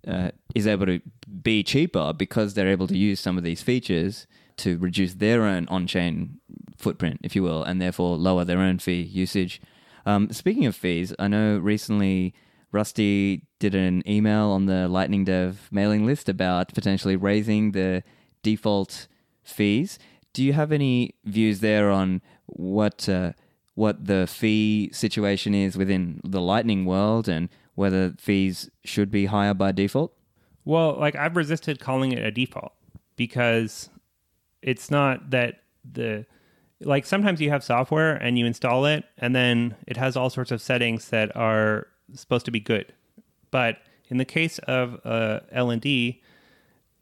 uh, is able to be cheaper because they're able to use some of these features to reduce their own on-chain footprint, if you will, and therefore lower their own fee usage. Um, speaking of fees, I know recently Rusty did an email on the Lightning Dev mailing list about potentially raising the default fees. Do you have any views there on what uh, what the fee situation is within the Lightning world and whether fees should be higher by default? Well, like I've resisted calling it a default because it's not that the like sometimes you have software and you install it and then it has all sorts of settings that are supposed to be good. But in the case of uh, LND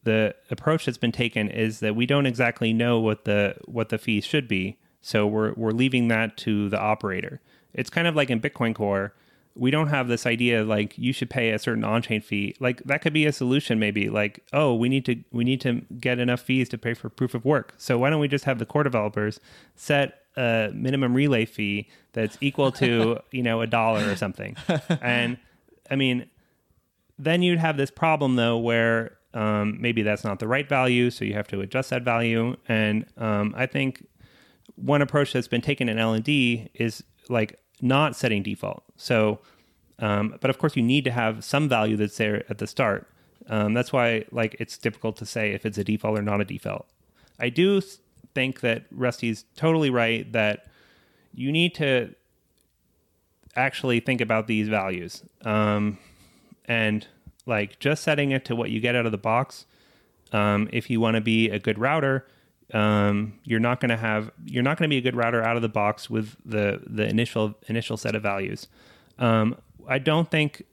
the approach that's been taken is that we don't exactly know what the what the fees should be. So we're, we're leaving that to the operator. It's kind of like in bitcoin core we don't have this idea like you should pay a certain on-chain fee. Like that could be a solution maybe like oh we need to we need to get enough fees to pay for proof of work. So why don't we just have the core developers set a minimum relay fee that's equal to (laughs) you know a dollar or something? (laughs) And i mean then you'd have this problem though where um, maybe that's not the right value so you have to adjust that value. And um, i think one approach that's been taken in LND is like not setting default. So, um, but of course, you need to have some value that's there at the start. Um, that's why, like, it's difficult to say if it's a default or not a default. I do think that Rusty's totally right that you need to actually think about these values. Um, and like just setting it to what you get out of the box. Um, if you want to be a good router, um, you're not going to have you're not going to be a good router out of the box with the the initial initial set of values. Um, I don't think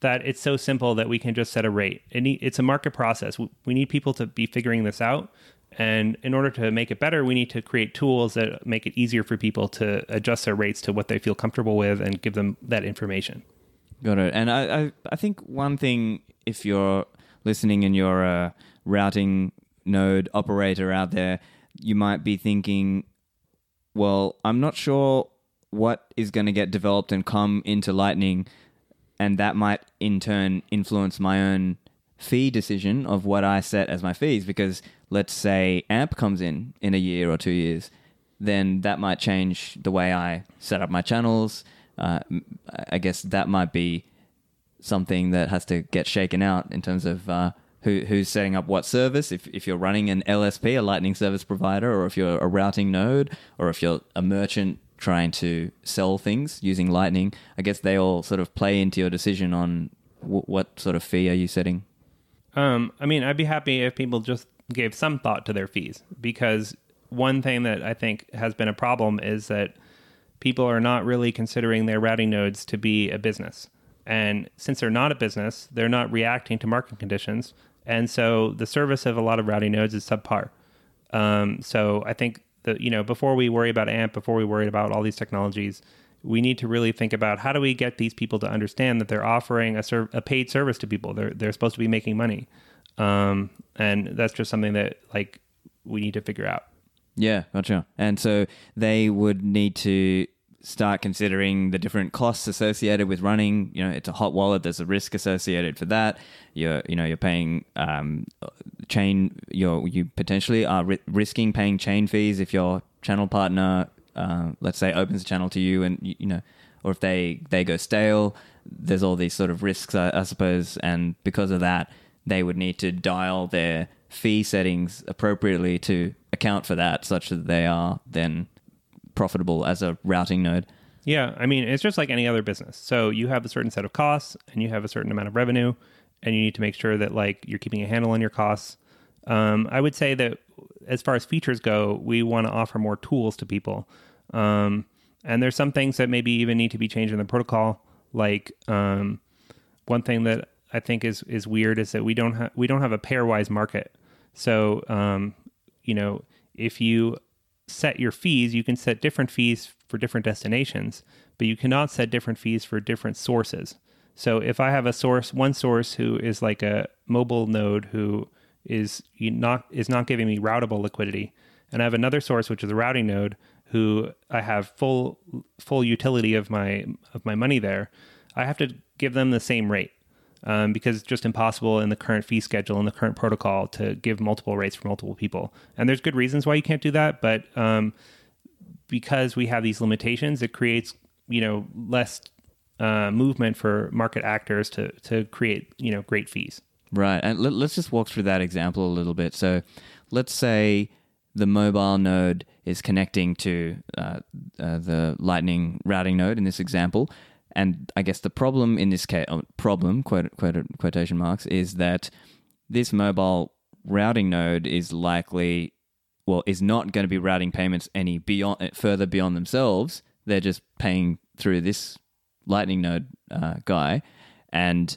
that it's so simple that we can just set a rate. It need, it's a market process. We need people to be figuring this out. And in order to make it better, we need to create tools that make it easier for people to adjust their rates to what they feel comfortable with and give them that information. Got it. And I, I, I think one thing, if you're listening and you're uh, routing node operator out there, you might be thinking, well, I'm not sure what is going to get developed and come into Lightning, and that might in turn influence my own fee decision of what I set as my fees. Because let's say AMP comes in in a year or two years, then that might change the way I set up my channels. Uh, I guess that might be something that has to get shaken out in terms of uh, who, who's setting up what service. If, if you're running an LSP, a Lightning Service Provider, or if you're a routing node, or if you're a merchant trying to sell things using Lightning, I guess they all sort of play into your decision on w- what sort of fee are you setting. Um, I mean, I'd be happy if people just gave some thought to their fees because one thing that I think has been a problem is that people are not really considering their routing nodes to be a business And since they're not a business, they're not reacting to market conditions. And so the service of a lot of routing nodes is subpar. Um, so I think that, you know, before we worry about AMP, before we worry about all these technologies, we need to really think about how do we get these people to understand that they're offering a, ser- a paid service to people. They're, they're supposed to be making money. Um, and that's just something that like we need to figure out. Yeah, gotcha. And so they would need to start considering the different costs associated with running. You know, it's a hot wallet. There's a risk associated for that. You're, you know, you're paying um, chain. You're you potentially are ri- risking paying chain fees if your channel partner, uh, let's say, opens a channel to you, and you, you know, or if they they go stale. There's all these sort of risks, I, I suppose, and because of that, they would need to dial their fee settings appropriately to account for that, such that they are then profitable as a routing node. Yeah, I mean, it's just like any other business. So you have a certain set of costs and you have a certain amount of revenue, and you need to make sure that like you're keeping a handle on your costs. Um, I would say that as far as features go, we want to offer more tools to people. Um, and there's some things that maybe even need to be changed in the protocol. Like um, one thing that I think is is weird is that we don't have we don't have a pairwise market. So um, you know, if you set your fees, you can set different fees for different destinations, but you cannot set different fees for different sources. So if I have a source, one source who is like a mobile node who is not is not giving me routable liquidity, and I have another source which is a routing node who I have full full utility of my of my money there, I have to give them the same rate um, because it's just impossible in the current fee schedule and the current protocol to give multiple rates for multiple people. And there's good reasons why you can't do that, but um, because we have these limitations, it creates you know less uh, movement for market actors to to create you know great fees. Right, and let, us just walk through that example a little bit. So, let's say the mobile node is connecting to uh, uh, the Lightning routing node in this example, and I guess the problem in this case, oh, problem quote, quote, quotation marks, is that this mobile routing node is likely, well, is not going to be routing payments any beyond further beyond themselves. They're just paying through this Lightning node uh, guy, and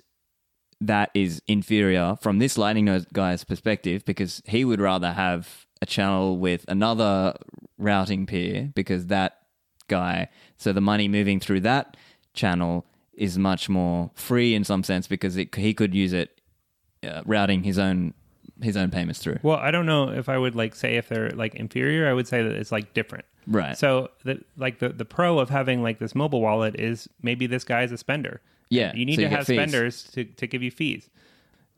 that is inferior from this Lightning node guy's perspective because he would rather have a channel with another routing peer because that guy, so the money moving through that channel is much more free in some sense because it, he could use it uh, routing his own his own payments through. Well, I don't know if I would like say if they're like inferior. I would say that it's like different. Right. So the like the the pro of having like this mobile wallet is maybe this guy is a spender. Yeah. You need so to you get have fees. spenders to to give you fees.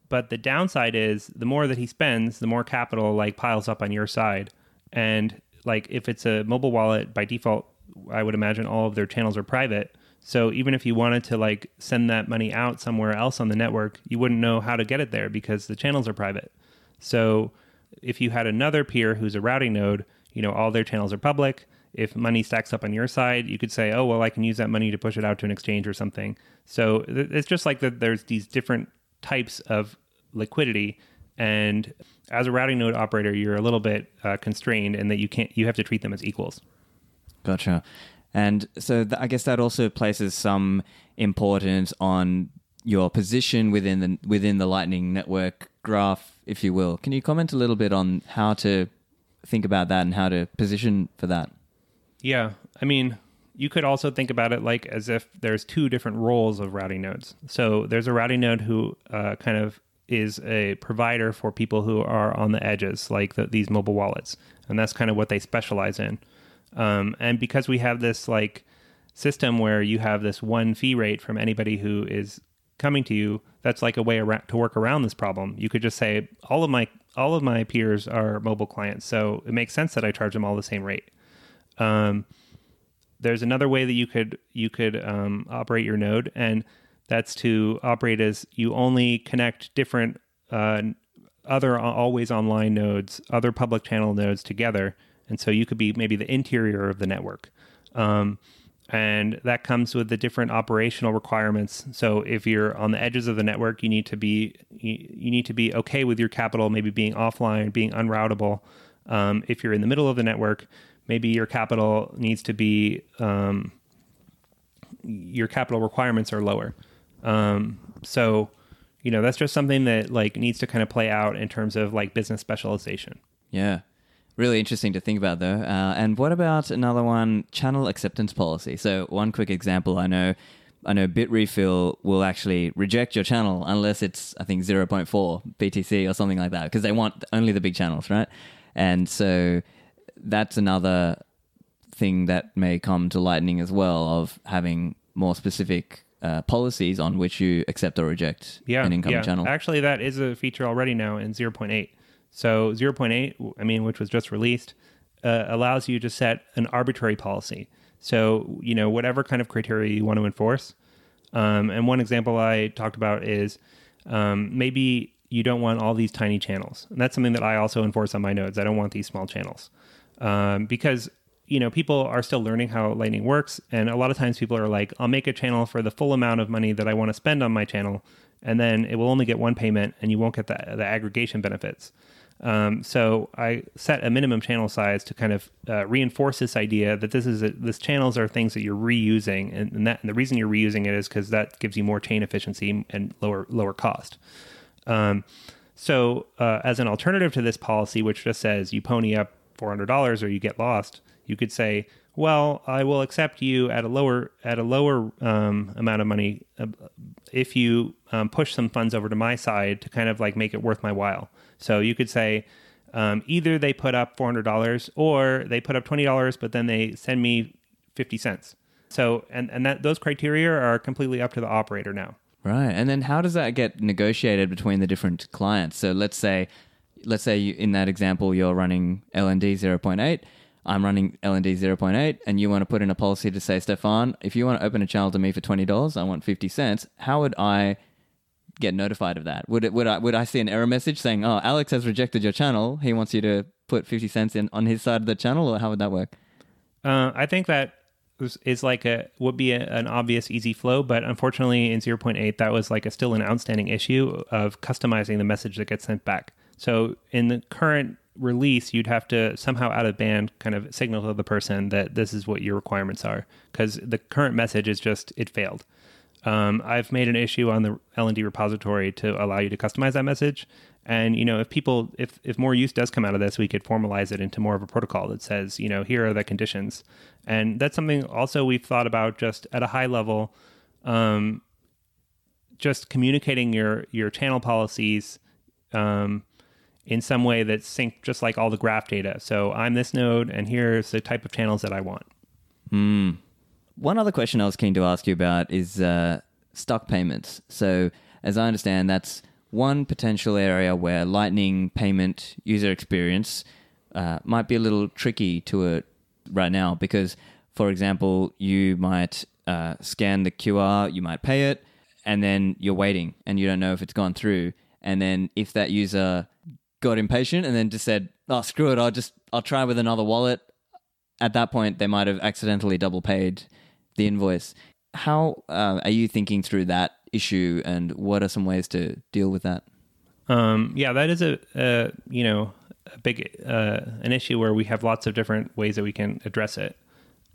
But the downside is the more that he spends, the more capital like piles up on your side. And like if it's a mobile wallet by default, I would imagine all of their channels are private. So even if you wanted to like send that money out somewhere else on the network, you wouldn't know how to get it there because the channels are private. So if you had another peer who's a routing node, you know, all their channels are public. If money stacks up on your side, you could say, "Oh, well, I can use that money to push it out to an exchange or something." So it's just like that. There's these different types of liquidity, and as a routing node operator, you're a little bit uh, constrained in that you can't. You have to treat them as equals. Gotcha. And so th- I guess that also places some importance on your position within the within the Lightning Network graph, if you will. Can you comment a little bit on how to think about that and how to position for that? Yeah, I mean, you could also think about it like as if there's two different roles of routing nodes. So there's a routing node who uh, kind of is a provider for people who are on the edges, like the, these mobile wallets, and that's kind of what they specialize in. Um, and because we have this like system where you have this one fee rate from anybody who is coming to you, that's like a way around, to work around this problem. You could just say all of my all of my peers are mobile clients, so it makes sense that I charge them all the same rate. Um, there's another way that you could you could um, operate your node, and that's to operate as you only connect different uh, other always online nodes, other public channel nodes together, and so you could be maybe the interior of the network. Um, and that comes with the different operational requirements. So if you're on the edges of the network, you need to be you, you need to be okay with your capital maybe being offline, being unroutable. Um, if you're in the middle of the network, maybe your capital needs to be um, your capital requirements are lower. Um, so, you know, that's just something that like needs to kind of play out in terms of like business specialization. Yeah. Really interesting to think about, though. Uh, and what about another one, channel acceptance policy? So, one quick example I know, I know Bitrefill will actually reject your channel unless it's, I think, 0.4 BTC or something like that, because they want only the big channels, right? And so that's another thing that may come to Lightning as well of having more specific uh, policies on which you accept or reject yeah, an incoming yeah. channel. Actually, that is a feature already now in 0.8. So 0.8, I mean, which was just released, uh, allows you to set an arbitrary policy. So you know whatever kind of criteria you want to enforce. Um, and one example I talked about is um, maybe you don't want all these tiny channels, and that's something that I also enforce on my nodes. I don't want these small channels um, because you know people are still learning how Lightning works, and a lot of times people are like, "I'll make a channel for the full amount of money that I want to spend on my channel." And then it will only get one payment, and you won't get the, the aggregation benefits. Um, so I set a minimum channel size to kind of uh, reinforce this idea that this is a, this channels are things that you're reusing, and, and that and the reason you're reusing it is because that gives you more chain efficiency and lower lower cost. Um, so uh, as an alternative to this policy, which just says you pony up four hundred dollars or you get lost, you could say, well, I will accept you at a lower at a lower um, amount of money uh, if you um, push some funds over to my side to kind of like make it worth my while. So you could say um, either they put up four hundred dollars or they put up twenty dollars, but then they send me fifty cents. So and and that those criteria are completely up to the operator now. Right. And then how does that get negotiated between the different clients? So let's say let's say in that example you're running LND 0.8, I'm running LND 0.8 and you want to put in a policy to say Stephan, if you want to open a channel to me for $20, I want 50 cents. How would I get notified of that? Would it would I would I see an error message saying, "Oh, Alex has rejected your channel. He wants you to put 50 cents in on his side of the channel," or how would that work? Uh, I think that is, like a would be a, an obvious easy flow, but unfortunately in 0.8 that was like a still an outstanding issue of customizing the message that gets sent back. So in the current release, you'd have to somehow out of band kind of signal to the person that this is what your requirements are, because the current message is just it failed. Um, I've made an issue on the LND repository to allow you to customize that message. And you know, if people, if if more use does come out of this, we could formalize it into more of a protocol that says, you know, here are the conditions. And that's something also we've thought about just at a high level, um, just communicating your your channel policies um, in some way that's synced, just like all the graph data. So I'm this node, and here's the type of channels that I want. One other question I was keen to ask you about is uh, stuck payments. So, as I understand, that's one potential area where Lightning payment user experience uh, might be a little tricky to it right now because, for example, you might uh, scan the QR, you might pay it, and then you're waiting and you don't know if it's gone through. And then if that user got impatient and then just said, "Oh, screw it, I'll just I'll try with another wallet," at that point they might have accidentally double paid the invoice. How uh, are you thinking through that issue, and what are some ways to deal with that? Um, yeah, that is a, a you know a big uh, an issue where we have lots of different ways that we can address it,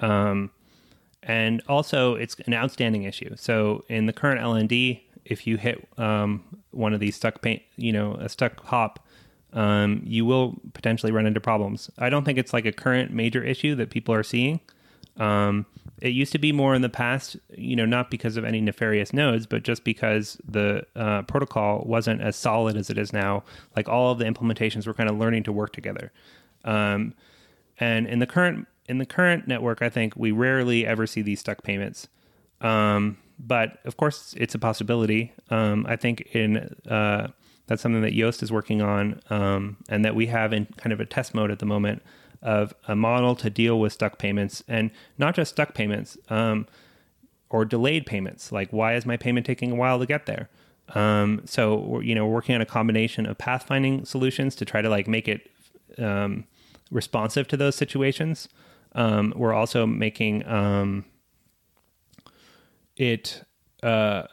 um, and also it's an outstanding issue. So in the current LND, if you hit um, one of these stuck paint, you know, a stuck hop, um, you will potentially run into problems. I don't think it's like a current major issue that people are seeing. Um, it used to be more in the past, you know, not because of any nefarious nodes, but just because the uh, protocol wasn't as solid as it is now. Like all of the implementations were kind of learning to work together. Um, and in the current in the current network, I think we rarely ever see these stuck payments. Um, but of course, it's a possibility. Um, I think in uh, that's something that Joost is working on, um, and that we have in kind of a test mode at the moment of a model to deal with stuck payments, and not just stuck payments um, or delayed payments. Like, why is my payment taking a while to get there? Um, so, you know, we're working on a combination of pathfinding solutions to try to like make it um, responsive to those situations. Um, we're also making um, it uh,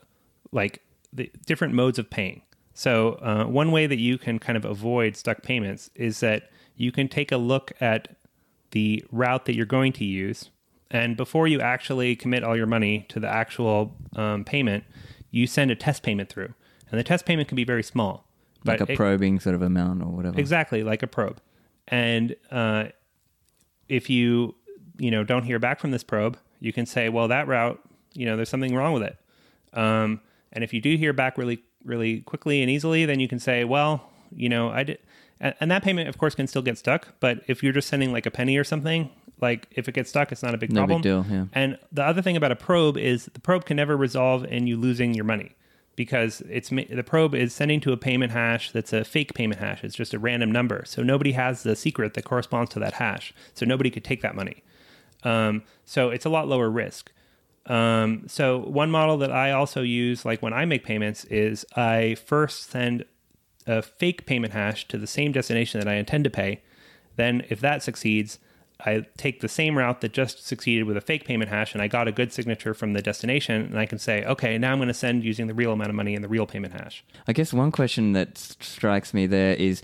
like the different modes of paying. So uh, one way that you can kind of avoid stuck payments is that you can take a look at the route that you're going to use, and before you actually commit all your money to the actual um, payment, you send a test payment through, and the test payment can be very small, like a it- probing sort of amount or whatever. exactly like a probe. And uh, if you you know don't hear back from this probe, you can say, well, that route, you know, there's something wrong with it. Um, and if you do hear back really really quickly and easily, then you can say, well, you know, I did. And and that payment, of course, can still get stuck. But if you're just sending like a penny or something, like if it gets stuck, it's not a big No problem. big deal. Yeah. And the other thing about a probe is the probe can never resolve in you losing your money because it's the probe is sending to a payment hash that's a fake payment hash. It's just a random number. So nobody has the secret that corresponds to that hash. So nobody could take that money. Um, so it's a lot lower risk. Um, so one model that I also use, like when I make payments, is I first send a fake payment hash to the same destination that I intend to pay. Then, if that succeeds, I take the same route that just succeeded with a fake payment hash, and I got a good signature from the destination, and I can say, okay, now I'm going to send using the real amount of money in the real payment hash. I guess one question that strikes me there is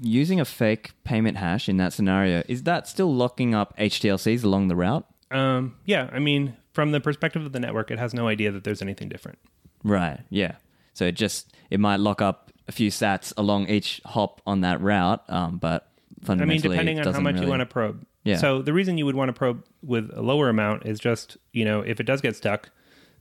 using a fake payment hash in that scenario, is that still locking up HTLCs along the route? Um, yeah, I mean, from the perspective of the network, it has no idea that there's anything different. Right. Yeah. So it just it might lock up a few sats along each hop on that route, um, but I fundamentally, mean, depending it on how doesn't much really- you want to probe. Yeah. So the reason you would want to probe with a lower amount is just you know if it does get stuck,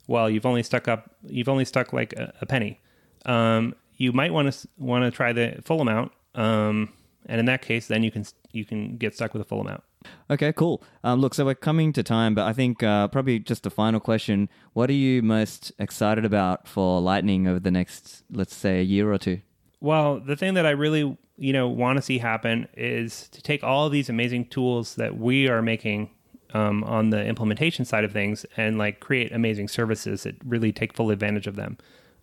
well you've only stuck up you've only stuck like a, a penny. Um, you might want to want to try the full amount, um, and in that case, then you can you can get stuck with a full amount. Okay, cool. Um, look, so we're coming to time, but I think uh, probably just a final question: What are you most excited about for Lightning over the next, let's say, a year or two? Well, the thing that I really, you know, want to see happen is to take all these amazing tools that we are making um, on the implementation side of things and like create amazing services that really take full advantage of them.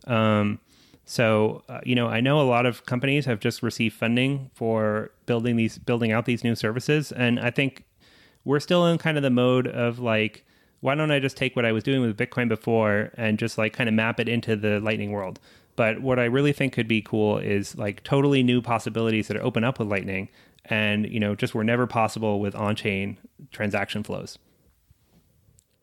Um, so, uh, you know, I know a lot of companies have just received funding for building these, building out these new services, and I think we're still in kind of the mode of like, why don't I just take what I was doing with Bitcoin before and just like kind of map it into the Lightning world? But what I really think could be cool is like totally new possibilities that are open up with Lightning and, you know, just were never possible with on chain transaction flows.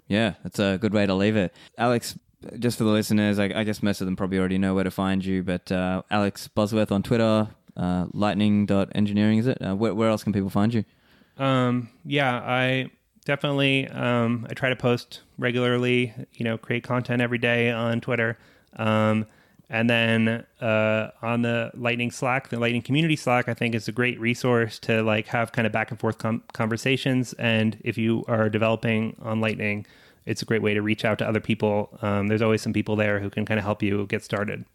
Yeah, that's a good way to leave it. Alex, just for the listeners, I, I guess most of them probably already know where to find you, but uh, Alex Bosworth on Twitter, uh, lightning.engineering, is it? Uh, where, where else can people find you? Um, yeah, I definitely um, I try to post regularly. You know, create content every day on Twitter, um, and then uh, on the Lightning Slack, the Lightning Community Slack, I think is a great resource to like have kind of back and forth com- conversations. And if you are developing on Lightning, it's a great way to reach out to other people. Um, there's always some people there who can kind of help you get started.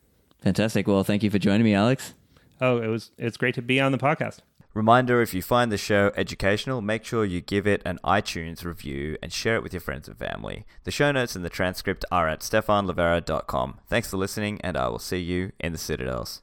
Fantastic. Well, thank you for joining me, Alex. Oh, it was it's great to be on the podcast. Reminder if you find the show educational, make sure you give it an iTunes review and share it with your friends and family. The show notes and the transcript are at stephanlivera.com. Thanks for listening, and I will see you in the Citadels.